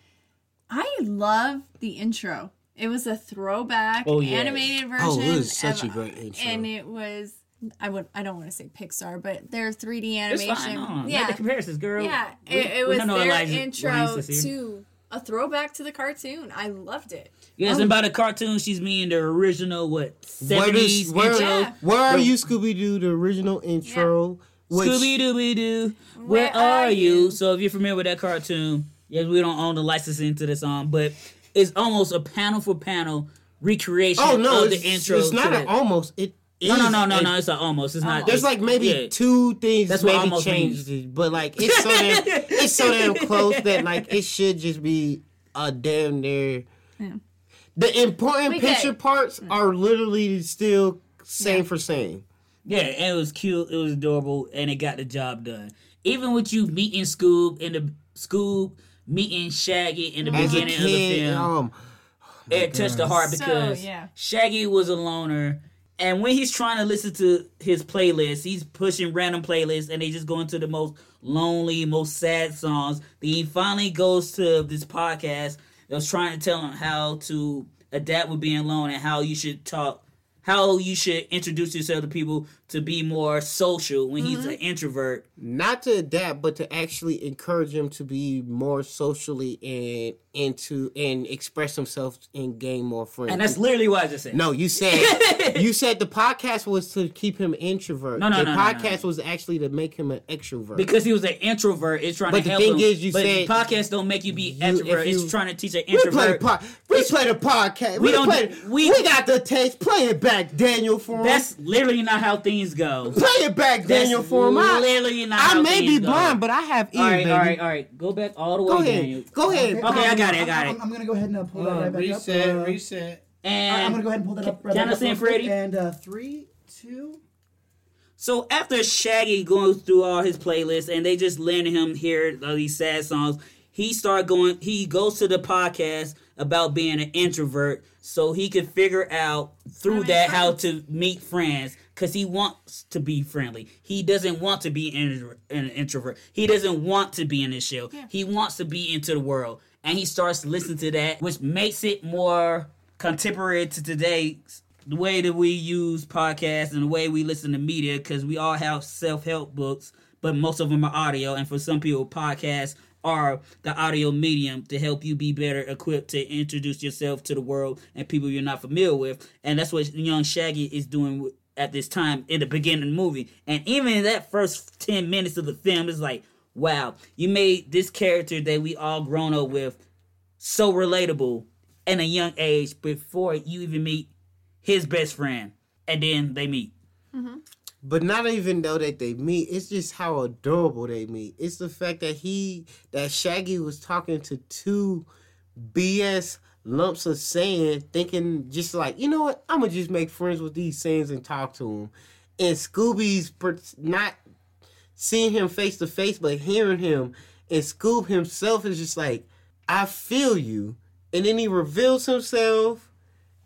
[SPEAKER 4] I love the intro. It was a throwback
[SPEAKER 2] Oh, yes.
[SPEAKER 4] animated version.
[SPEAKER 3] Oh, it was such
[SPEAKER 4] of-
[SPEAKER 3] a great intro.
[SPEAKER 4] and it was. I would. I don't want to say Pixar, but their 3D
[SPEAKER 2] It's
[SPEAKER 4] animation.
[SPEAKER 2] fine.
[SPEAKER 4] Yeah,
[SPEAKER 2] Make the comparisons, girl.
[SPEAKER 4] yeah,
[SPEAKER 2] We-
[SPEAKER 4] it, it was their
[SPEAKER 2] Elijah
[SPEAKER 4] intro
[SPEAKER 2] Williams is here.
[SPEAKER 4] to a throwback to the cartoon. I loved it.
[SPEAKER 2] Yes, and by the cartoon, she's meaning the original what
[SPEAKER 3] Where,
[SPEAKER 2] seventies
[SPEAKER 3] does, where,
[SPEAKER 2] intro.
[SPEAKER 4] Yeah.
[SPEAKER 3] where are you, Scooby Doo? The original intro. which-
[SPEAKER 2] Scooby Dooby Doo, where,
[SPEAKER 4] Where
[SPEAKER 2] are
[SPEAKER 4] are
[SPEAKER 2] you?
[SPEAKER 4] you?
[SPEAKER 2] So if you're familiar with that cartoon, yes, we don't own the licensing to the song, but it's almost a panel for panel recreation
[SPEAKER 3] Oh no,
[SPEAKER 2] of the intro.
[SPEAKER 3] it's not
[SPEAKER 2] to
[SPEAKER 3] an
[SPEAKER 2] that.
[SPEAKER 3] almost. It
[SPEAKER 2] No, no, no, no,
[SPEAKER 3] a-
[SPEAKER 2] no. It's an almost. It's not.
[SPEAKER 3] There's like maybe
[SPEAKER 2] yeah.
[SPEAKER 3] two things
[SPEAKER 2] That's
[SPEAKER 3] that
[SPEAKER 2] what
[SPEAKER 3] maybe
[SPEAKER 2] almost
[SPEAKER 3] changed
[SPEAKER 2] means.
[SPEAKER 3] it, but like it's so damn, it's so damn close that like it should just be a damn near. The important
[SPEAKER 4] We
[SPEAKER 3] picture
[SPEAKER 4] it.
[SPEAKER 3] parts are literally still same for same.
[SPEAKER 2] Yeah, and it was cute. It was adorable, and it got the job done. Even with you meeting Scoob in the Scoob meeting Shaggy in the
[SPEAKER 3] As a
[SPEAKER 2] beginning of the film,
[SPEAKER 3] um,
[SPEAKER 2] it touched the heart
[SPEAKER 4] So,
[SPEAKER 2] because
[SPEAKER 4] yeah.
[SPEAKER 2] Shaggy was a loner. And when he's trying to listen to his playlist, he's pushing random playlists and they just go into the most lonely, most sad songs. Then he finally goes to this podcast that was trying to tell him how to adapt with being alone and how you should talk, how you should introduce yourself to people to be more social when he's mm-hmm. an introvert.
[SPEAKER 3] not to adapt, but to actually encourage him to be more socially and into and express himself and gain more friends.
[SPEAKER 2] And that's literally what I just said.
[SPEAKER 3] No, you said (laughs) you said the podcast was to keep him introvert.
[SPEAKER 2] No, no,
[SPEAKER 3] the
[SPEAKER 2] no, no, no.
[SPEAKER 3] podcast was actually to make him an extrovert.
[SPEAKER 2] Because he was an introvert, it's trying
[SPEAKER 3] But
[SPEAKER 2] to
[SPEAKER 3] the thing is, you
[SPEAKER 2] but
[SPEAKER 3] said-
[SPEAKER 2] podcasts don't make you be
[SPEAKER 3] if
[SPEAKER 2] introvert.
[SPEAKER 3] you-
[SPEAKER 2] it's trying to teach an introvert.
[SPEAKER 3] we play the
[SPEAKER 2] introvert.
[SPEAKER 3] we play the podcast. We,
[SPEAKER 2] don't-
[SPEAKER 3] play,
[SPEAKER 2] we-
[SPEAKER 3] we, got the taste. Play it back, Daniel. For him.
[SPEAKER 2] That's literally not how things go.
[SPEAKER 3] play it back, Daniel.
[SPEAKER 2] That's
[SPEAKER 3] For him. I,
[SPEAKER 2] literally not
[SPEAKER 3] I
[SPEAKER 2] how
[SPEAKER 3] may be
[SPEAKER 2] things go.
[SPEAKER 3] blind, but I have ears,
[SPEAKER 2] All right,
[SPEAKER 3] baby.
[SPEAKER 2] all right, all right. Go back all the way,
[SPEAKER 3] Go ahead.
[SPEAKER 2] Daniel.
[SPEAKER 3] Go ahead.
[SPEAKER 2] Okay, I got it, I got
[SPEAKER 5] I'm,
[SPEAKER 2] it.
[SPEAKER 5] I'm gonna go ahead and uh, pull that
[SPEAKER 6] Uh,
[SPEAKER 5] right back
[SPEAKER 6] reset,
[SPEAKER 5] up. Uh,
[SPEAKER 6] reset.
[SPEAKER 2] And
[SPEAKER 5] I'm gonna go ahead and pull that up right
[SPEAKER 2] Can
[SPEAKER 5] back up.
[SPEAKER 2] sing
[SPEAKER 5] real quick.
[SPEAKER 2] Freddie?
[SPEAKER 5] And uh, three, two.
[SPEAKER 2] So after Shaggy goes through all his playlists and they just letting him hear all these sad songs, he start going. He goes to the podcast about being an introvert, so he could figure out through
[SPEAKER 4] make
[SPEAKER 2] that how to meet friends. Cause he wants to be friendly. He doesn't want to be an an introvert. He doesn't want to be in this show. He wants to be into the world, and he starts listening to that, which makes it more contemporary to today the way that we use podcasts and the way we listen to media because we all have self-help books but most of them are audio and for some people podcasts are the audio medium to help you be better equipped to introduce yourself to the world and people you're not familiar with and that's what young shaggy is doing with- at this time in the beginning of the movie and even in that first 10 minutes of the film it's like wow you made this character that we all grown up with so relatable at a young age before you even meet his best friend, and then they meet. Mm-hmm.
[SPEAKER 3] But not even though that they meet, it's just how adorable they meet. It's the fact that he that Shaggy was talking to two BS lumps of sand, thinking just like, you know what, I'm gonna just make friends with these sands and talk to them. And Scooby's per- not seeing him face to face, but hearing him, and Scoob himself is just like, I feel you. And then he reveals himself,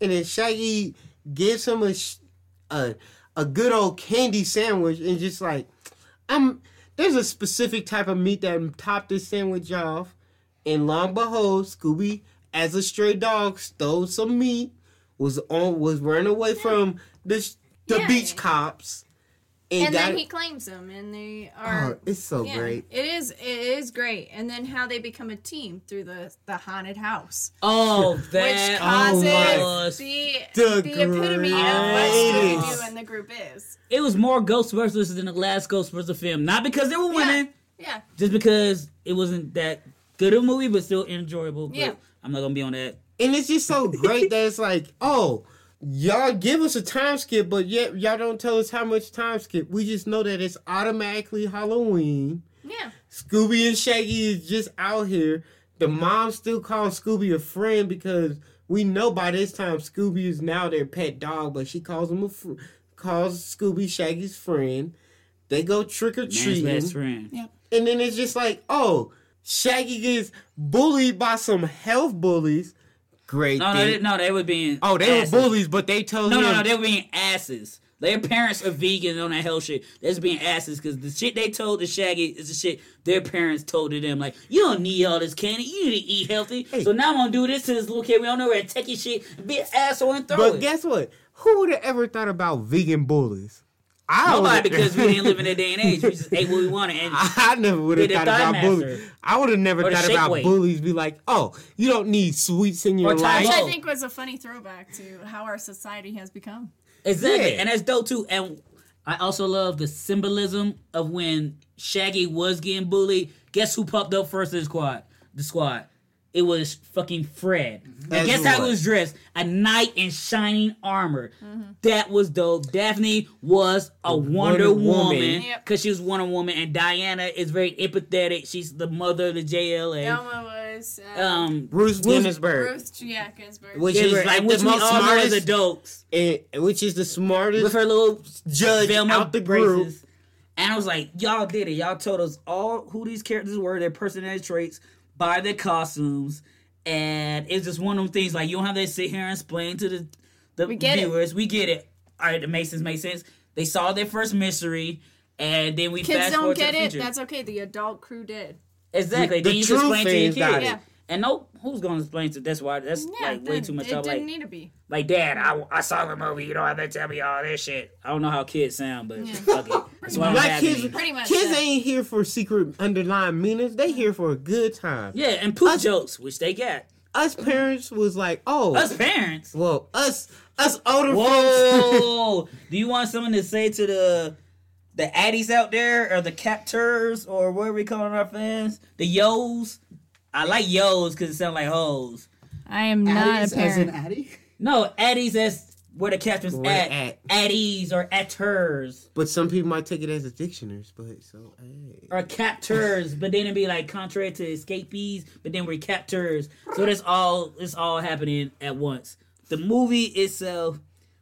[SPEAKER 3] and then Shaggy gives him a a a good old candy sandwich, and just like, I'm there's a specific type of meat that topped this sandwich off, and long behold, Scooby, as a stray dog, stole some meat, was on was running away from the the
[SPEAKER 4] Yeah.
[SPEAKER 3] beach cops, and,
[SPEAKER 4] and
[SPEAKER 3] got
[SPEAKER 4] then he claims them, and they are.
[SPEAKER 3] Oh, it's so
[SPEAKER 4] yeah,
[SPEAKER 3] great.
[SPEAKER 4] It is. It is great. And then how they become a team through the the haunted house,
[SPEAKER 2] Oh, (laughs)
[SPEAKER 4] which
[SPEAKER 2] that
[SPEAKER 4] causes
[SPEAKER 2] was
[SPEAKER 4] the
[SPEAKER 3] The
[SPEAKER 4] the, epitome of what Scooby
[SPEAKER 3] greatest.
[SPEAKER 4] And the group is.
[SPEAKER 2] it was more Ghostbusters than the last Ghostbusters film. Not because they were winning,
[SPEAKER 4] Yeah.
[SPEAKER 2] just because it wasn't that good of a movie, but still enjoyable. But
[SPEAKER 4] Yeah.
[SPEAKER 2] I'm not gonna be on that.
[SPEAKER 3] And it's just so great that it's like, oh, y'all give us a time skip, but yet y'all don't tell us how much time skip. We just know that it's automatically Halloween.
[SPEAKER 4] Yeah.
[SPEAKER 3] Scooby and Shaggy is just out here. The mom still calls Scooby a friend because we know by this time Scooby is now their pet dog, but she calls him a fr- calls Scooby Shaggy's friend. They go trick or
[SPEAKER 2] Man's
[SPEAKER 3] treating.
[SPEAKER 2] best friend. Yep.
[SPEAKER 3] And then it's just like, oh, Shaggy gets bullied by some health bullies, great
[SPEAKER 2] No, no, they, no, they were being.
[SPEAKER 3] oh, they
[SPEAKER 2] asses.
[SPEAKER 3] were bullies, but they told
[SPEAKER 2] No,
[SPEAKER 3] him.
[SPEAKER 2] no, no, they were being asses. Their parents are vegans on that hell shit. They're just being asses because the shit they told the Shaggy is the shit their parents told to them. Like, you don't need all this candy. You need to eat healthy. So now I'm gonna do this to this little kid. We don't know where to take his shit, be an asshole and throw
[SPEAKER 3] but
[SPEAKER 2] it.
[SPEAKER 3] guess what? Who would have ever thought about vegan bullies? I
[SPEAKER 2] Nobody
[SPEAKER 3] would've-
[SPEAKER 2] because we didn't live in that day and age. We just ate what we wanted. And (laughs)
[SPEAKER 3] I never would have thought
[SPEAKER 2] thigh
[SPEAKER 3] about bullies. I would have never thought about
[SPEAKER 2] weight.
[SPEAKER 3] bullies. Be like, oh, you don't need sweets in your
[SPEAKER 2] Or
[SPEAKER 3] life.
[SPEAKER 4] Which I think was a funny throwback to how our society has become.
[SPEAKER 2] Exactly,
[SPEAKER 3] Yeah.
[SPEAKER 2] and that's dope too. And I also love the symbolism of when Shaggy was getting bullied. Guess who popped up first in the squad? The squad. It was fucking Fred. And guess how he was dressed? A knight in shining armor. That was dope. Daphne was a Wonder,
[SPEAKER 3] Wonder
[SPEAKER 2] Woman
[SPEAKER 3] Woman.
[SPEAKER 4] Yep.
[SPEAKER 2] because she was Wonder Woman, and Diana is very empathetic. She's the mother of the JLA.
[SPEAKER 4] Elma was uh,
[SPEAKER 2] Um,
[SPEAKER 3] Bruce Ginsburg,
[SPEAKER 4] Ruth yeah, Ginsburg.
[SPEAKER 3] which
[SPEAKER 2] yeah,
[SPEAKER 3] is like
[SPEAKER 2] which
[SPEAKER 3] the
[SPEAKER 2] we
[SPEAKER 3] most
[SPEAKER 2] all know
[SPEAKER 3] smartest,
[SPEAKER 2] adults.
[SPEAKER 3] and, which is the smartest
[SPEAKER 2] with her little
[SPEAKER 3] judge
[SPEAKER 2] Velma
[SPEAKER 3] out the group.
[SPEAKER 2] braces. And I was like, y'all did it. Y'all told us all who these characters were, their personality traits, by their costumes. And it's just one of them things like you don't have to sit here and explain to the, the
[SPEAKER 4] We get it.
[SPEAKER 2] viewers. We get it. All right, it makes sense, makes sense. They saw their first mystery, and then we
[SPEAKER 4] Kids
[SPEAKER 2] fast
[SPEAKER 4] don't
[SPEAKER 2] forward to
[SPEAKER 4] get
[SPEAKER 2] the
[SPEAKER 4] it.
[SPEAKER 2] future.
[SPEAKER 4] That's okay. The adult crew did.
[SPEAKER 2] exactly.
[SPEAKER 3] The
[SPEAKER 2] then you
[SPEAKER 3] true
[SPEAKER 2] explain to your kids.
[SPEAKER 3] it.
[SPEAKER 4] Yeah.
[SPEAKER 2] And no, who's going to explain to? That's why that's
[SPEAKER 4] Yeah,
[SPEAKER 2] like way too much.
[SPEAKER 4] It
[SPEAKER 2] I'm
[SPEAKER 4] didn't
[SPEAKER 2] like,
[SPEAKER 4] need to be.
[SPEAKER 2] like, Dad, I, I saw the movie. You don't have to tell me all this shit. I don't know how kids sound, but fuck it. (laughs) That's why I'm
[SPEAKER 3] Like kids,
[SPEAKER 2] me.
[SPEAKER 4] Pretty much
[SPEAKER 3] kids
[SPEAKER 4] that.
[SPEAKER 3] ain't here for secret underlying meanings. They here for a good time.
[SPEAKER 2] Yeah, and poop
[SPEAKER 3] Us-
[SPEAKER 2] jokes, which they got.
[SPEAKER 3] Us parents was like, oh,
[SPEAKER 2] Us parents.
[SPEAKER 3] well, us us older.
[SPEAKER 2] Whoa! (laughs) (laughs) Do you want someone to say to the the addies out there, or the captors, or what are we calling our fans? The yos. I like yos because it sounds like hoes.
[SPEAKER 4] I am not
[SPEAKER 5] Addie's
[SPEAKER 4] a
[SPEAKER 5] as in
[SPEAKER 4] parent.
[SPEAKER 5] Addie?
[SPEAKER 2] No, addies as where the captain's
[SPEAKER 3] Where
[SPEAKER 2] at.
[SPEAKER 3] at.
[SPEAKER 2] Addies or at hers.
[SPEAKER 3] But some people might take it as a dictionary, but so hey.
[SPEAKER 2] or captors, but then it'd be like contrary to escapees, but then we're captors. So that's all it's all happening at once. The movie itself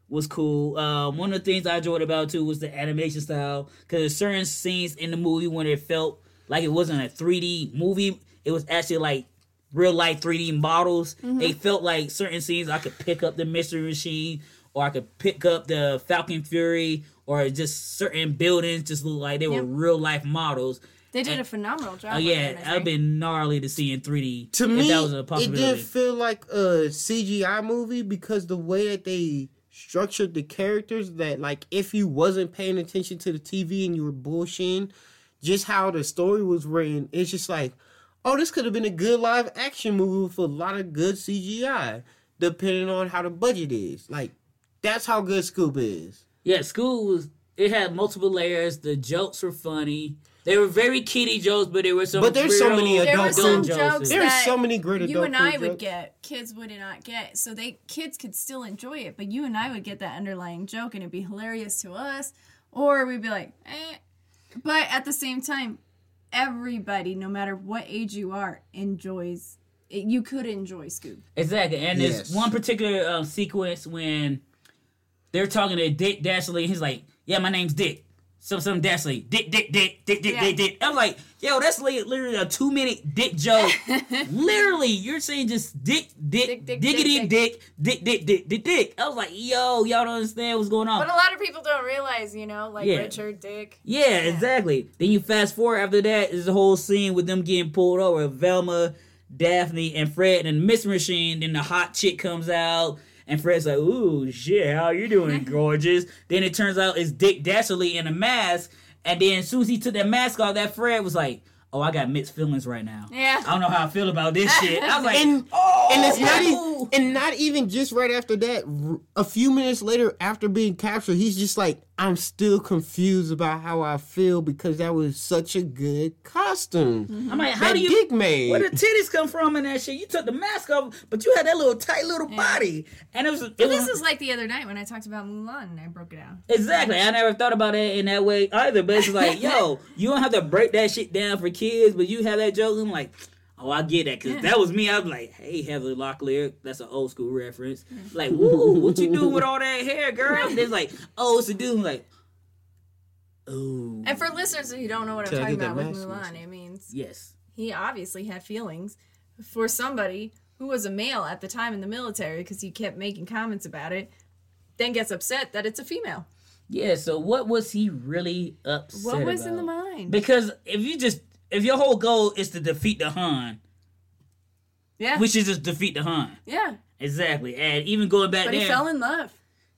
[SPEAKER 2] was cool. Um, one of the things I enjoyed about it too was the animation style because certain scenes in the movie when it felt like it wasn't a 3D movie. It was actually like real life 3D models. Mm-hmm. They felt like certain scenes I could pick up the Mystery Machine or I could pick up the Falcon Fury or just certain buildings just look like they were real life models.
[SPEAKER 4] They did a phenomenal job.
[SPEAKER 2] Oh yeah,
[SPEAKER 4] it, I
[SPEAKER 2] that'd been gnarly to see in 3D.
[SPEAKER 3] To
[SPEAKER 2] if
[SPEAKER 3] me,
[SPEAKER 2] that was a
[SPEAKER 3] it didn't feel like a CGI movie because the way that they structured the characters, that like if you wasn't paying attention to the TV and you were bullshitting, just how the story was written, it's just like, oh, this could have been a good live action movie with a lot of good CGI, depending on how the budget is. Like, that's how good Scoop is.
[SPEAKER 2] Yeah, Scoop was. It had multiple layers. The jokes were funny. They were very kiddie jokes, but there were some.
[SPEAKER 3] But there's so
[SPEAKER 2] real
[SPEAKER 3] many
[SPEAKER 4] there were
[SPEAKER 3] adult
[SPEAKER 4] some
[SPEAKER 3] jokes.
[SPEAKER 4] jokes
[SPEAKER 3] There's so many great
[SPEAKER 4] you and I would
[SPEAKER 3] jokes.
[SPEAKER 4] get, kids would not get. So they kids could still enjoy it, but you and I would get that underlying joke, and it'd be hilarious to us, or we'd be like, eh. But at the same time, everybody, no matter what age you are, enjoys. It, you could enjoy Scoop.
[SPEAKER 2] Exactly, and
[SPEAKER 3] Yes.
[SPEAKER 2] there's one particular um, sequence when they're talking to Dick Dastardly, and he's like, "Yeah, my name's Dick." Some some Dastardly, Dick, Dick, Dick, Dick, Dick,
[SPEAKER 4] Yeah.
[SPEAKER 2] Dick, Dick. I'm like, yo, that's li- literally a two minute Dick joke. (laughs) literally, you're saying just Dick, Dick,
[SPEAKER 4] Dick, Dick,
[SPEAKER 2] diggity,
[SPEAKER 4] Dick,
[SPEAKER 2] Dick, Dick, Dick, Dick, Dick, Dick. I was like, yo, y'all don't understand what's going on.
[SPEAKER 4] But a lot of people don't realize, you know, like
[SPEAKER 2] Yeah.
[SPEAKER 4] Richard, Dick.
[SPEAKER 2] Yeah, exactly. Then you fast forward after that is the whole scene with them getting pulled over. Velma, Daphne, and Fred and the Mystery Machine. Then the hot chick comes out, and Fred's like, "Ooh, shit, how you doing, (laughs) gorgeous?" then it turns out it's Dick Dastardly in a mask, and then as soon as he took that mask off, that Fred was like, "Oh, I got mixed feelings right now.
[SPEAKER 4] Yeah.
[SPEAKER 2] I don't know how I feel about this shit." I was like,
[SPEAKER 3] And-
[SPEAKER 2] "Oh,
[SPEAKER 3] and it's not
[SPEAKER 2] ooh."
[SPEAKER 3] even, and not even just right after that. A few minutes later, after being captured, he's just like, "I'm still confused about how I feel because that was such a good costume mm-hmm.
[SPEAKER 2] I'm like, how
[SPEAKER 3] that
[SPEAKER 2] do you?"
[SPEAKER 3] Dick made."
[SPEAKER 2] Where the titties come from and that shit? You took the mask off, but you had that little tight little body, and it was. It
[SPEAKER 4] But
[SPEAKER 2] was
[SPEAKER 4] this is like the other night when I talked about Mulan and I broke it out.
[SPEAKER 2] Exactly. I never thought about it in that way either. But it's like, (laughs) yo, you don't have to break that shit down for kids, but you have that joke. I'm like, oh, I get that. Because that was me. I was like, hey, Heather Locklear. That's an old school reference. Like, woo, (laughs) what you doing with all that hair, girl? And it's like, oh, it's a dude. I'm like, oh.
[SPEAKER 4] And for listeners who don't know what I'm talking about with Mulan, it means
[SPEAKER 2] Yes.
[SPEAKER 4] he obviously had feelings for somebody who was a male at the time in the military because he kept making comments about it, then gets upset that it's a female.
[SPEAKER 2] Yeah, so what was he really upset
[SPEAKER 4] What was
[SPEAKER 2] about?
[SPEAKER 4] in the mind?
[SPEAKER 2] Because if you just if your whole goal is to defeat the Han,
[SPEAKER 4] yeah,
[SPEAKER 2] we should just defeat the Han.
[SPEAKER 4] yeah.
[SPEAKER 2] Exactly. And even going back
[SPEAKER 4] But
[SPEAKER 2] there,
[SPEAKER 4] he fell in love.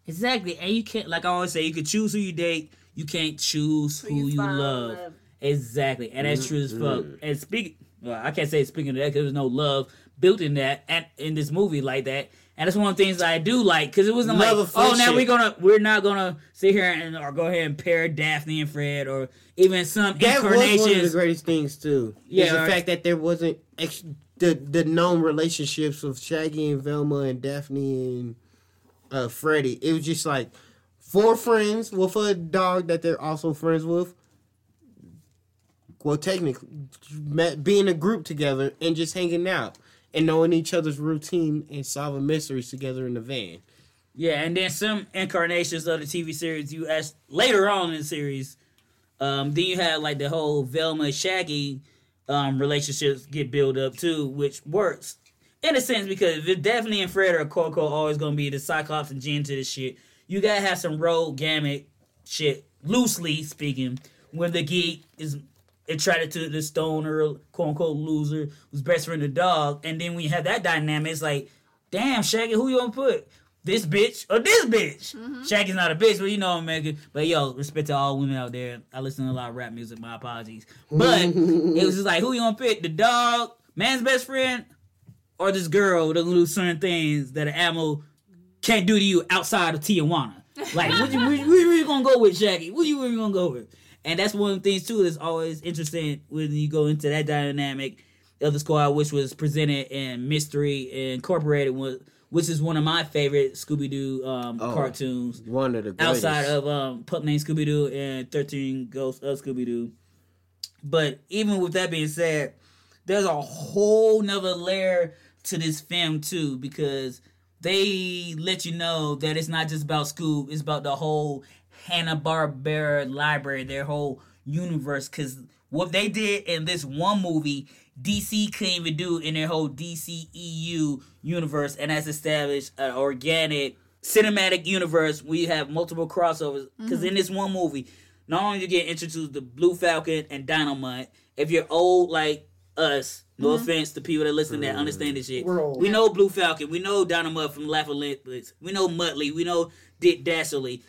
[SPEAKER 2] exactly. And you can't, like I always say, you can choose who you date. You can't choose who you
[SPEAKER 4] fall in
[SPEAKER 2] love.
[SPEAKER 4] love.
[SPEAKER 2] Exactly, and that's true as fuck. And speak, well, I can't say speaking of that because there's no love built in that at, in this movie like that. And that's one of the things I do like because it wasn't
[SPEAKER 3] Love
[SPEAKER 2] like, oh, now we're gonna we're not gonna sit here and or go ahead and pair Daphne and Fred or even some
[SPEAKER 3] That was one of the greatest things too.
[SPEAKER 2] Yeah,
[SPEAKER 3] is the
[SPEAKER 2] right.
[SPEAKER 3] fact that there wasn't ex- the the known relationships of Shaggy and Velma and Daphne and uh, Freddie. It was just like four friends with a dog that they're also friends with. Well, technically, met, being a group together and just hanging out and knowing each other's routine and solving mysteries together in the van.
[SPEAKER 2] Yeah, and then some incarnations of the TV series you asked later on in the series. Um, then you had like the whole Velma Shaggy um, relationships get built up too, which works in a sense because if Daphne and Fred are Coco always gonna be the Cyclops and Jean to this shit, you gotta have some Rogue Gambit shit, loosely speaking, where the geek is attracted to the stoner, quote unquote loser, who's best friend the dog, and then when you have that dynamic, it's like, damn, Shaggy, who you gonna put? This bitch or this bitch? Mm-hmm. Shaggy's not a bitch, but you know I'm making. But yo, respect to all women out there. I listen to a lot of rap music. My apologies, but (laughs) it was just like, who you gonna pick? The dog, man's best friend, or this girl that do certain things that an animal can't do to you outside of Tijuana. Like, what you, where you gonna go with, Shaggy? What you, you gonna go with? And that's one of the things too that's always interesting when you go into that dynamic of the squad, which was presented in Mystery Incorporated, which is one of my favorite Scooby Doo um,
[SPEAKER 3] Oh.
[SPEAKER 2] cartoons
[SPEAKER 3] One of the greatest.
[SPEAKER 2] outside of um, Pup Named Scooby Doo and Thirteen Ghosts of Scooby Doo. But even with that being said, there's a whole nother layer to this film too because they let you know that it's not just about Scoob, it's about the whole Hanna Barbera library, their whole universe. Because what they did in this one movie, DC couldn't even do in their whole DCEU universe, and has established an organic cinematic universe. We have multiple crossovers because in mm-hmm. this one movie, not only you get introduced to Blue Falcon and Dynomutt, if you're old like us, no mm-hmm. offense to people that listen that understand this shit.
[SPEAKER 5] We're old.
[SPEAKER 2] We know Blue Falcon. We know Dynomutt from Laff-A-Lympics. We know Muttley. We know Dick Dastardly.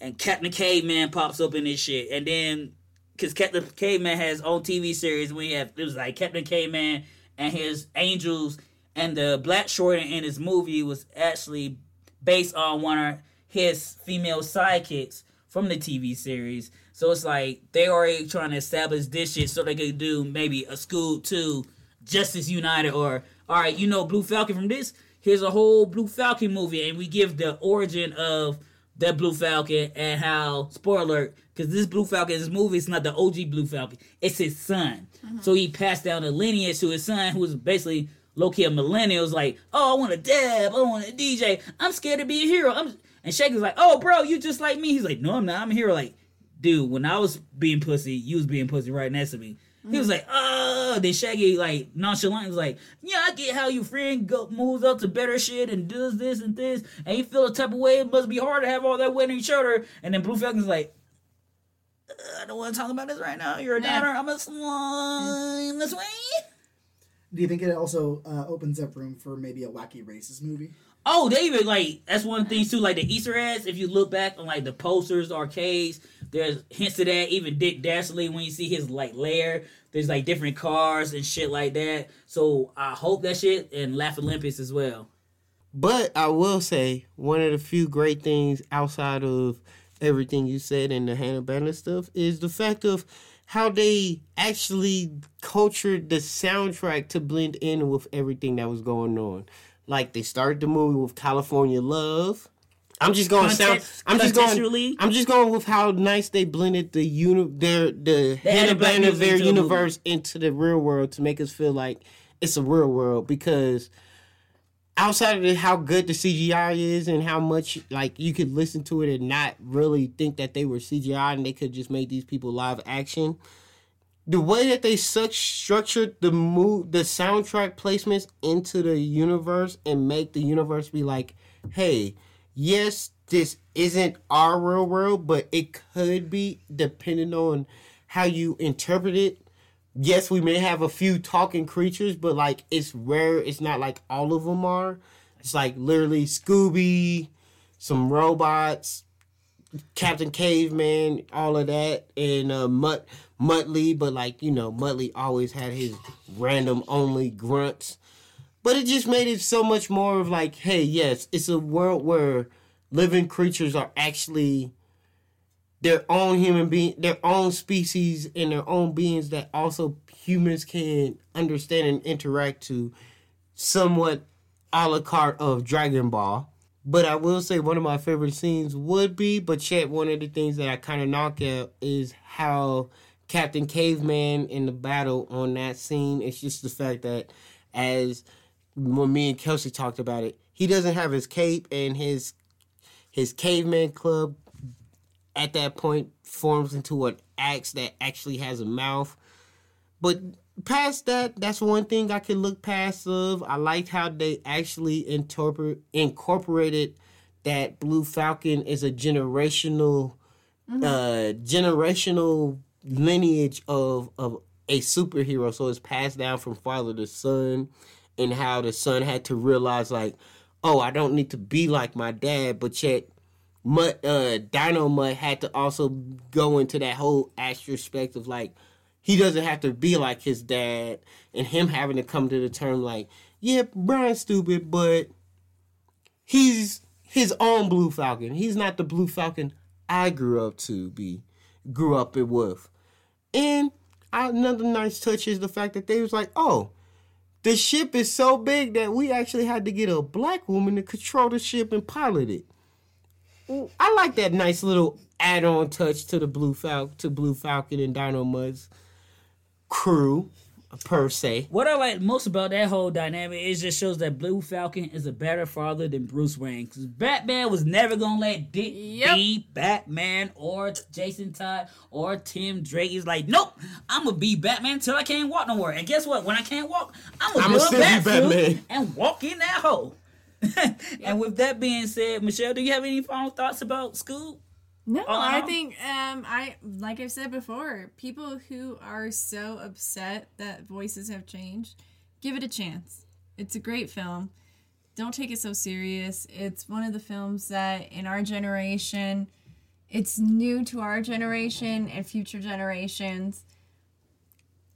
[SPEAKER 2] And Captain Caveman pops up in this shit. And then, because Captain Caveman has own TV series, we have, it was like Captain Caveman and his angels. And the Black Short in his movie was actually based on one of his female sidekicks from the TV series. So it's like they already trying to establish this shit so they could do maybe a school to Justice United, or all right, you know Blue Falcon from this. Here's a whole Blue Falcon movie, and we give the origin of that Blue Falcon and how spoiler alert because this Blue Falcon, this movie is not the OG Blue Falcon, it's his son. Uh-huh. So he passed down the lineage to his son, who was basically low key a millennial. Was like, oh, I want to dab, I want to DJ. I'm scared to be a hero. I'm and Shaggy's like, oh, bro, you just like me. He's like, no, I'm not. I'm a hero. Like, dude, when I was being pussy, you was being pussy right next to me. He was like, oh, then Shaggy like nonchalant was like, yeah, I get how your friend go, moves up to better shit and does this and this, and you feel a type of way. It must be hard to have all that weight on your shoulder. And then Blue Falcon's like, "Uh, I don't want to talk about this right now. You're a
[SPEAKER 4] Yeah.
[SPEAKER 2] downer. I'm a slime this way.
[SPEAKER 5] Do you think it also uh, opens up room for maybe a Wacky Races movie?
[SPEAKER 2] Oh, they even like that's one of the things too. Like the Easter eggs, if you look back on like the posters, arcades, there's hints of that. Even Dick Dastardly, when you see his like lair, there's like different cars and shit like that. So I hope that shit and Laff-A-Lympics as well.
[SPEAKER 3] But I will say one of the few great things outside of everything you said and the Hanna Barbera stuff is the fact of how they actually cultured the soundtrack to blend in with everything that was going on. Like they started the movie with California Love. I'm just going sound. I'm just going. I'm just going with how nice they blended the uni their the Hannah
[SPEAKER 2] added
[SPEAKER 3] Banner their
[SPEAKER 2] to the movie.
[SPEAKER 3] universe into the real world to make us feel like it's a real world because outside of the, how good the CGI is and how much like you could listen to it and not really think that they were CGI and they could just make these people live action. the way that they such structured the move the soundtrack placements into the universe and make the universe be like, hey, yes, this isn't our real world, but it could be depending on how you interpret it. Yes, we may have a few talking creatures, but like it's rare. It's not like all of them are. It's like literally Scooby, some robots, Captain Caveman, all of that, and uh, Mutt Muttley. But like you know, Muttley always had his random only grunts. But it just made it so much more of like, hey, yes, it's a world where living creatures are actually their own human being, their own species, and their own beings that also humans can understand and interact to, somewhat a la carte of Dragon Ball. But I will say one of my favorite scenes would be, but yet one of the things that I kind of knock out is how Captain Caveman in the battle on that scene. It's just the fact that as when me and Kelsey talked about it, he doesn't have his cape and his his caveman club at that point forms into an axe that actually has a mouth. But past that, that's one thing I can look past of. I liked how they actually interpret incorporated that Blue Falcon is a generational uh generational lineage of of a superhero. So it's passed down from father to son and how the son had to realize like, oh, I don't need to be like my dad, but yet Mutt uh Dynomutt had to also go into that whole aspect of like he doesn't have to be like his dad and him having to come to the term like, yeah, Brian's stupid, but he's his own Blue Falcon. He's not the Blue Falcon I grew up to be grew up with. And another nice touch is the fact that they was like, oh, the ship is so big that we actually had to get a black woman to control the ship and pilot it. I like that nice little add-on touch to the Blue Fal to Blue Falcon and Dynomutt's crew, per se.
[SPEAKER 2] What I like most about that whole dynamic is just shows that Blue Falcon is a better father than Bruce Wayne. Because Batman was never gonna let Dick
[SPEAKER 4] Yep.
[SPEAKER 2] be Batman or Jason Todd or Tim Drake. He's like, nope, I'm gonna be Batman until I can't walk no more. And guess what? When I can't walk, I'm gonna
[SPEAKER 3] I'ma
[SPEAKER 2] build a
[SPEAKER 3] be Batman.
[SPEAKER 2] and walk in that hole. (laughs) and with that being said, Michelle, do you have any final thoughts about Scoob?
[SPEAKER 4] No,
[SPEAKER 2] All in
[SPEAKER 4] I think um I like I've said before, people who are so upset that voices have changed, give it a chance. It's a great film. Don't take it so serious. It's one of the films that in our generation, it's new to our generation and future generations.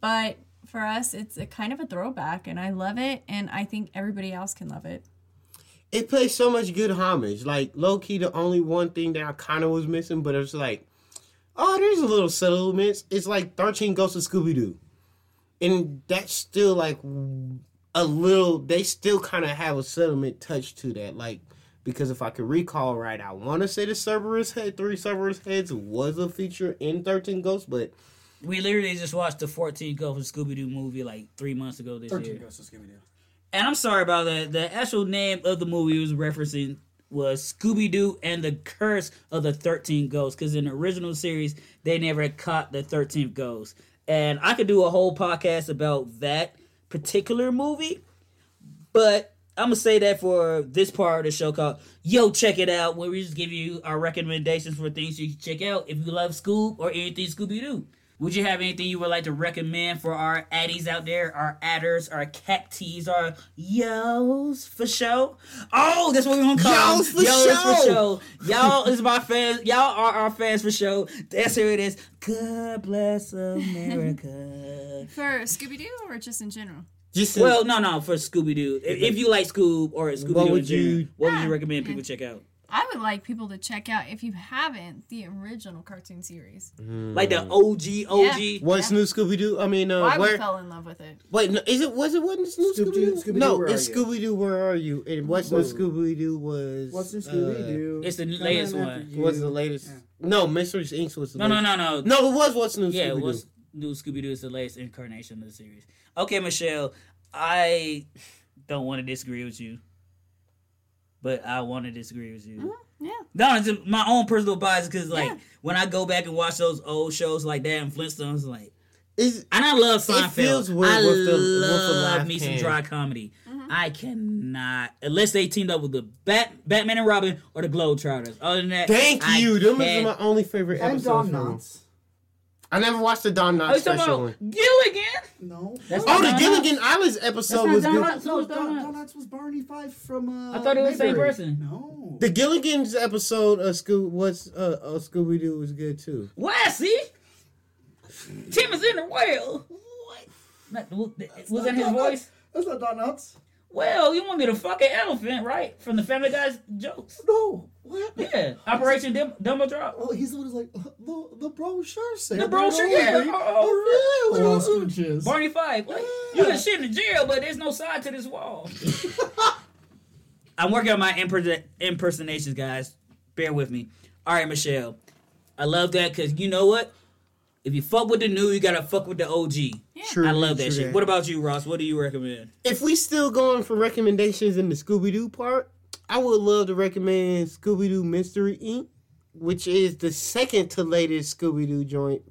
[SPEAKER 4] But for us, it's a kind of a throwback and I love it and I think everybody else can love it.
[SPEAKER 3] It plays so much good homage. Like low key, the only one thing that I kind of was missing, but it's like, oh, there's a little settlements. It's like Thirteen Ghosts of Scooby Doo, and that's still like a little. They still kind of have a settlement touch to that, like. Because if I can recall right, I want to say the Cerberus head, three Cerberus heads was a feature in Thirteen Ghosts, but
[SPEAKER 2] We literally just watched the 14 Ghosts of Scooby Doo movie like three months ago this year.
[SPEAKER 5] 13 Ghosts of Scooby-Doo.
[SPEAKER 2] And I'm sorry about that. The actual name of the movie was referencing was Scooby Doo and the Curse of the 13 Ghosts. Because in the original series, they never caught the 13th ghost. And I could do a whole podcast about that particular movie. But I'm going to say that for this part of the show called Yo, Check It Out, where we just give you our recommendations for things you can check out if you love Scoob or anything Scooby Doo. Would you have anything you would like to recommend for our addies out there, our adders, our cacties, our yos for show? Oh, that's what we're gonna call
[SPEAKER 3] Yos
[SPEAKER 2] them.
[SPEAKER 3] for
[SPEAKER 2] Yos
[SPEAKER 3] show.
[SPEAKER 2] for show. Y'all is my fans. Y'all are our fans for show. That's who it is. God bless America. (laughs)
[SPEAKER 4] For Scooby Doo or just in general?
[SPEAKER 3] just
[SPEAKER 2] well, no, no, for Scooby Doo. If, if you like Scoob or Scooby Doo,
[SPEAKER 3] What
[SPEAKER 2] in
[SPEAKER 3] would
[SPEAKER 2] general,
[SPEAKER 3] you-
[SPEAKER 2] what would you ah, recommend people check out?
[SPEAKER 4] I would like people to check out, if you haven't, the original cartoon series.
[SPEAKER 2] Like the OG, OG.
[SPEAKER 3] what's new Scooby Doo? I mean, uh,
[SPEAKER 4] I
[SPEAKER 3] where?
[SPEAKER 4] fell in love with it.
[SPEAKER 3] Wait, no, is it was it wasn't Scooby
[SPEAKER 5] Scooby-Doo-
[SPEAKER 3] Doo?
[SPEAKER 5] Scooby-Doo,
[SPEAKER 3] No,
[SPEAKER 5] Where
[SPEAKER 3] it's
[SPEAKER 5] Are You?
[SPEAKER 3] Scooby Doo. Where are you? And what's new Scooby Doo was
[SPEAKER 5] What's the
[SPEAKER 3] uh,
[SPEAKER 5] Scooby Doo?
[SPEAKER 2] it's the latest one.
[SPEAKER 3] It was the latest? No, Mystery Inc. was the
[SPEAKER 2] No, no, no, no.
[SPEAKER 3] No, it was what's new
[SPEAKER 2] Yeah,
[SPEAKER 3] Scooby Doo.
[SPEAKER 2] what's new Scooby Doo is the latest incarnation of the series. Okay, Michelle, I don't want to disagree with you, but I want to disagree with you.
[SPEAKER 4] Mm-hmm, yeah.
[SPEAKER 2] No, it's just my own personal bias because, like,
[SPEAKER 4] Yeah.
[SPEAKER 2] when I go back and watch those old shows like that and Flintstones, like,
[SPEAKER 3] It's,
[SPEAKER 2] And I love Seinfeld.
[SPEAKER 3] feels weird
[SPEAKER 2] I
[SPEAKER 3] with the- with the
[SPEAKER 2] love
[SPEAKER 3] laugh
[SPEAKER 2] me some dry comedy. Mm-hmm. I cannot unless they teamed up with the Bat, Batman and Robin or the Globetrotters. Other than that,
[SPEAKER 3] thank
[SPEAKER 2] I
[SPEAKER 3] you. Them is my only favorite
[SPEAKER 5] And
[SPEAKER 3] episodes.
[SPEAKER 5] Don
[SPEAKER 3] from them.
[SPEAKER 5] Knotts.
[SPEAKER 3] I never watched the Don
[SPEAKER 2] Oh,
[SPEAKER 3] Knotts
[SPEAKER 2] you
[SPEAKER 3] special
[SPEAKER 2] about
[SPEAKER 3] one.
[SPEAKER 2] Gilligan?
[SPEAKER 5] No.
[SPEAKER 2] That's
[SPEAKER 3] Oh, the
[SPEAKER 2] Don
[SPEAKER 3] Gilligan Islands episode
[SPEAKER 2] not
[SPEAKER 3] was
[SPEAKER 2] Don
[SPEAKER 3] good.
[SPEAKER 2] Knotts.
[SPEAKER 5] No,
[SPEAKER 2] Who's
[SPEAKER 5] Don,
[SPEAKER 2] Don
[SPEAKER 5] Don
[SPEAKER 2] Knotts?
[SPEAKER 5] Knotts was Barney Fife from. Uh,
[SPEAKER 2] I thought it was the same person.
[SPEAKER 5] No.
[SPEAKER 3] The Gilligan's episode of Scoo was uh, of Scooby Doo was good too.
[SPEAKER 2] Lassie? Tim is in the well. What? Not- Was that his voice?
[SPEAKER 5] Knotts. That's not Don Knotts.
[SPEAKER 2] Well, you want me to fuck an elephant, right? From the Family Guy's jokes.
[SPEAKER 5] No. What?
[SPEAKER 2] Yeah, Operation Dum- Dumbo Drop.
[SPEAKER 5] Oh, he's the one who's like, uh, the, the brochure said.
[SPEAKER 2] The
[SPEAKER 5] that
[SPEAKER 2] brochure,
[SPEAKER 5] only
[SPEAKER 2] yeah.
[SPEAKER 5] a
[SPEAKER 2] Oh,
[SPEAKER 5] real ostriches.
[SPEAKER 2] Barney Fife. Like, you can shit in the jail, but there's no side to this wall. (laughs) I'm working on my imper- impersonations, guys. Bear with me. All right, Michelle. I love that because you know what? If you fuck with the new, you gotta fuck with the OG.
[SPEAKER 3] True,
[SPEAKER 2] I love that
[SPEAKER 3] true
[SPEAKER 2] shit. What about you, Ross? What do you recommend?
[SPEAKER 3] If we still going for recommendations in the Scooby Doo part, I would love to recommend Scooby Doo Mystery Inc., which is the second to latest Scooby Doo joint.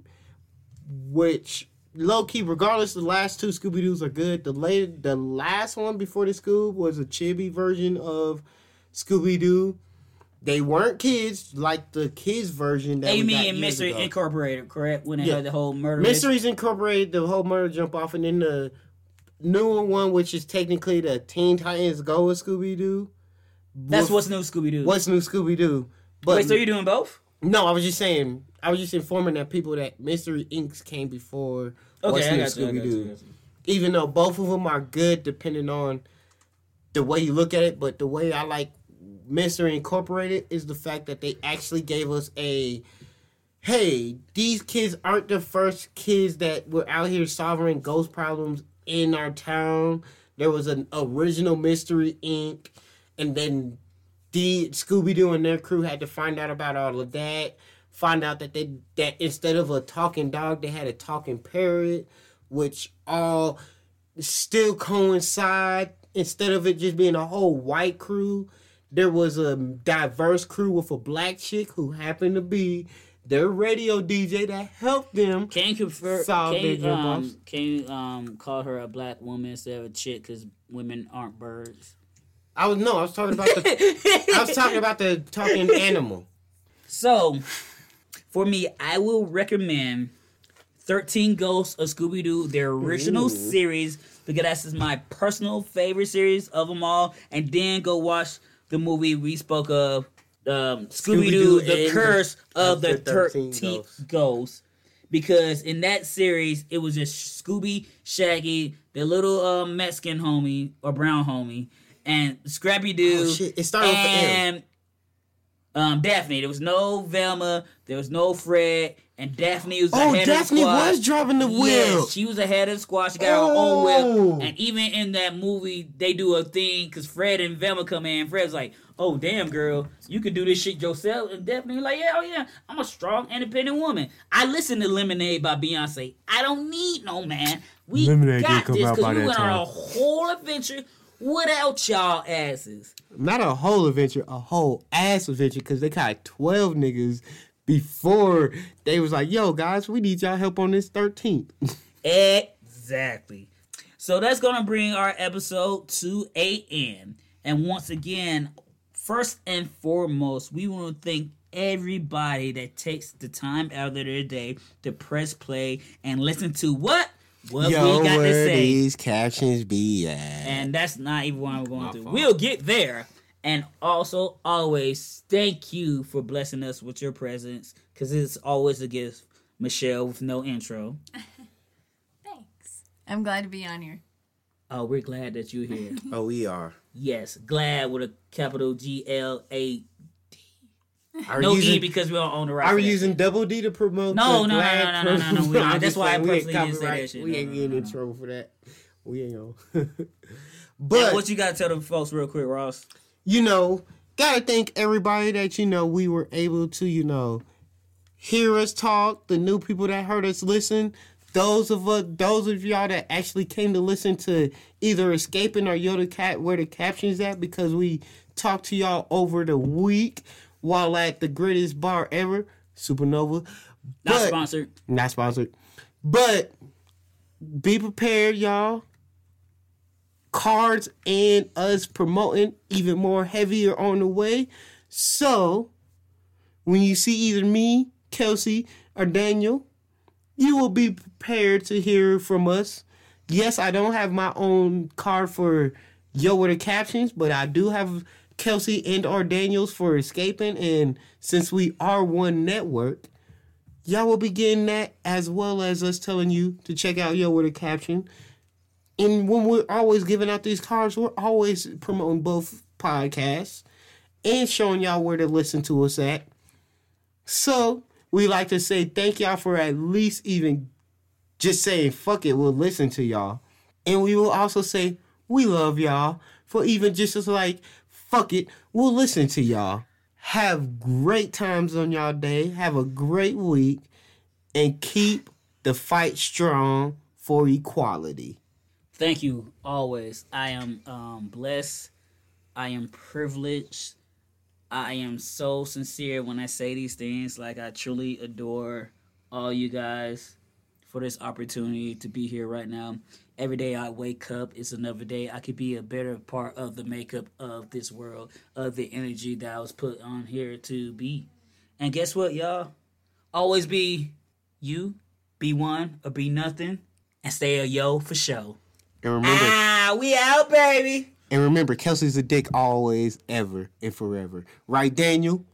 [SPEAKER 3] Which low key, regardless, the last two Scooby Doo's are good. The late, the last one before the Scoob was a chibi version of Scooby Doo. They weren't kids like the kids version. That
[SPEAKER 2] Amy and Mystery
[SPEAKER 3] ago.
[SPEAKER 2] Incorporated, correct? When they
[SPEAKER 3] Yeah.
[SPEAKER 2] had the whole murder.
[SPEAKER 3] Mysteries Incorporated, the whole murder jump off, and then the newer one, which is technically the Teen Titans Go with Scooby Doo.
[SPEAKER 2] That's what's new, Scooby Doo.
[SPEAKER 3] what's new Scooby Doo. But
[SPEAKER 2] Wait, so you're doing both?
[SPEAKER 3] no, I was just saying, I was just informing that people that Mystery Inks came before what's
[SPEAKER 2] Okay, I
[SPEAKER 3] new
[SPEAKER 2] got you. I
[SPEAKER 3] Scooby
[SPEAKER 2] got you, I
[SPEAKER 3] Doo. Even though both of them are good, depending on the way you look at it, but the way I like Mystery Incorporated is the fact that they actually gave us a hey, these kids aren't the first kids that were out here solving ghost problems in our town. There was an original Mystery Inc. And then the Scooby Doo and their crew had to find out about all of that. Find out that they that instead of a talking dog, they had a talking parrot, which all still coincide. Instead of it just being a whole white crew, there was a diverse crew with a black chick who happened to be their radio DJ that helped them.
[SPEAKER 2] Can you confer?
[SPEAKER 3] Solve
[SPEAKER 2] Can
[SPEAKER 3] their
[SPEAKER 2] you, um, can you um call her a black woman instead of a chick? Because women aren't birds.
[SPEAKER 3] I was no, I was talking about the I was talking about the talking animal.
[SPEAKER 2] So, for me, I will recommend 13 Ghosts of Scooby Doo, their original series, because that's my personal favorite series of them all. And then go watch the movie we spoke of, um, Scooby Doo, The Curse of the
[SPEAKER 3] the 13
[SPEAKER 2] 13th
[SPEAKER 3] Ghosts.
[SPEAKER 2] Ghost. Because in that series, it was just Scooby, Shaggy, the little uh, Mexican homie or brown homie, and Scrappy Doo.
[SPEAKER 3] Oh, shit. It started with an M.
[SPEAKER 2] and um, Daphne. There was no Velma. There was no Fred. And Daphne was
[SPEAKER 3] Oh,
[SPEAKER 2] ahead
[SPEAKER 3] Daphne
[SPEAKER 2] of the squad.
[SPEAKER 3] Daphne was driving the wheel.
[SPEAKER 2] Yes, she was ahead of the squad. She got her own
[SPEAKER 3] Oh.
[SPEAKER 2] whip. And even in that movie, they do a thing because Fred and Velma come in. Fred's like, "Oh damn, girl, you can do this shit yourself." And Daphne was like, "Yeah, oh yeah, I'm a strong, independent woman. I listen to Lemonade by Beyonce. I don't need no man. We
[SPEAKER 3] Lemonade
[SPEAKER 2] got
[SPEAKER 3] come
[SPEAKER 2] this because we
[SPEAKER 3] that
[SPEAKER 2] went on a whole adventure without y'all asses."
[SPEAKER 3] Not a whole adventure, a whole ass adventure, because they got 12 niggas before they was like, yo, guys, we need y'all help on this 13th. (laughs)
[SPEAKER 2] Exactly. So that's gonna bring our episode to a end. And once again, first and foremost, we want to thank everybody that takes the time out of their day to press play and listen to what what
[SPEAKER 3] yo,
[SPEAKER 2] we got to say.
[SPEAKER 3] these captions be at?
[SPEAKER 2] And that's not even what I'm going
[SPEAKER 3] My
[SPEAKER 2] to.
[SPEAKER 3] fault.
[SPEAKER 2] We'll get there. And also, always thank you for blessing us with your presence because it's always a gift, Michelle, with no intro. (laughs)
[SPEAKER 4] Thanks. I'm glad to be on here.
[SPEAKER 2] Oh, we're glad that you're here. (laughs)
[SPEAKER 3] oh, we are.
[SPEAKER 2] Yes, glad with a capital G L A.
[SPEAKER 3] Are
[SPEAKER 2] No
[SPEAKER 3] we
[SPEAKER 2] E because we don't own the right.
[SPEAKER 3] are
[SPEAKER 2] for
[SPEAKER 3] we using double D to promote?
[SPEAKER 2] No,
[SPEAKER 3] the
[SPEAKER 2] no, no,
[SPEAKER 3] Glad
[SPEAKER 2] no, no, no, no,
[SPEAKER 3] promo?
[SPEAKER 2] we (laughs) That's why I
[SPEAKER 3] saying, we
[SPEAKER 2] didn't say that shit.
[SPEAKER 3] We
[SPEAKER 2] No,
[SPEAKER 3] ain't
[SPEAKER 2] no,
[SPEAKER 3] getting
[SPEAKER 2] no,
[SPEAKER 3] in
[SPEAKER 2] no.
[SPEAKER 3] trouble for that. We ain't gonna.
[SPEAKER 2] But
[SPEAKER 3] but
[SPEAKER 2] what you gotta tell the folks real quick, Ross?
[SPEAKER 3] You know, gotta thank everybody that you know we were able to, you know, hear us talk. The new people that heard us listen. Those of us, those of y'all that actually came to listen to either escaping or Yoda Cat where the captions at because we talked to y'all over the week while at the greatest bar ever, Supernova.
[SPEAKER 2] Not
[SPEAKER 3] But-
[SPEAKER 2] sponsored.
[SPEAKER 3] not sponsored. But be prepared, y'all. Cards and us promoting even more heavier on the way. So, when you see either me, Kelsey, or Daniel, you will be prepared to hear from us. Yes, I don't have my own card for Yo with the captions, but I do have Kelsey and or Daniels for escaping. And since we are one network, y'all will be getting that as well as us telling you to check out Yo with a caption. And when we're always giving out these cards, we're always promoting both podcasts and showing y'all where to listen to us at. So we like to say thank y'all for at least even just saying fuck it, we'll listen to y'all. And we will also say we love y'all for even just as like fuck it, we'll listen to y'all. Have great times on y'all day. Have a great week and keep the fight strong for equality.
[SPEAKER 2] Thank you always. I am um, blessed. I am privileged. I am so sincere when I say these things. Like I truly adore all you guys for this opportunity to be here right now. Every day I wake up is another day. I could be a better part of the makeup of this world, of the energy that I was put on here to be. And guess what, y'all? Always be you, be one, or be nothing, and stay a yo for show.
[SPEAKER 3] And remember
[SPEAKER 2] Ah, we out, baby.
[SPEAKER 3] and remember Kelsey's a dick always, ever, and forever. Right, Daniel?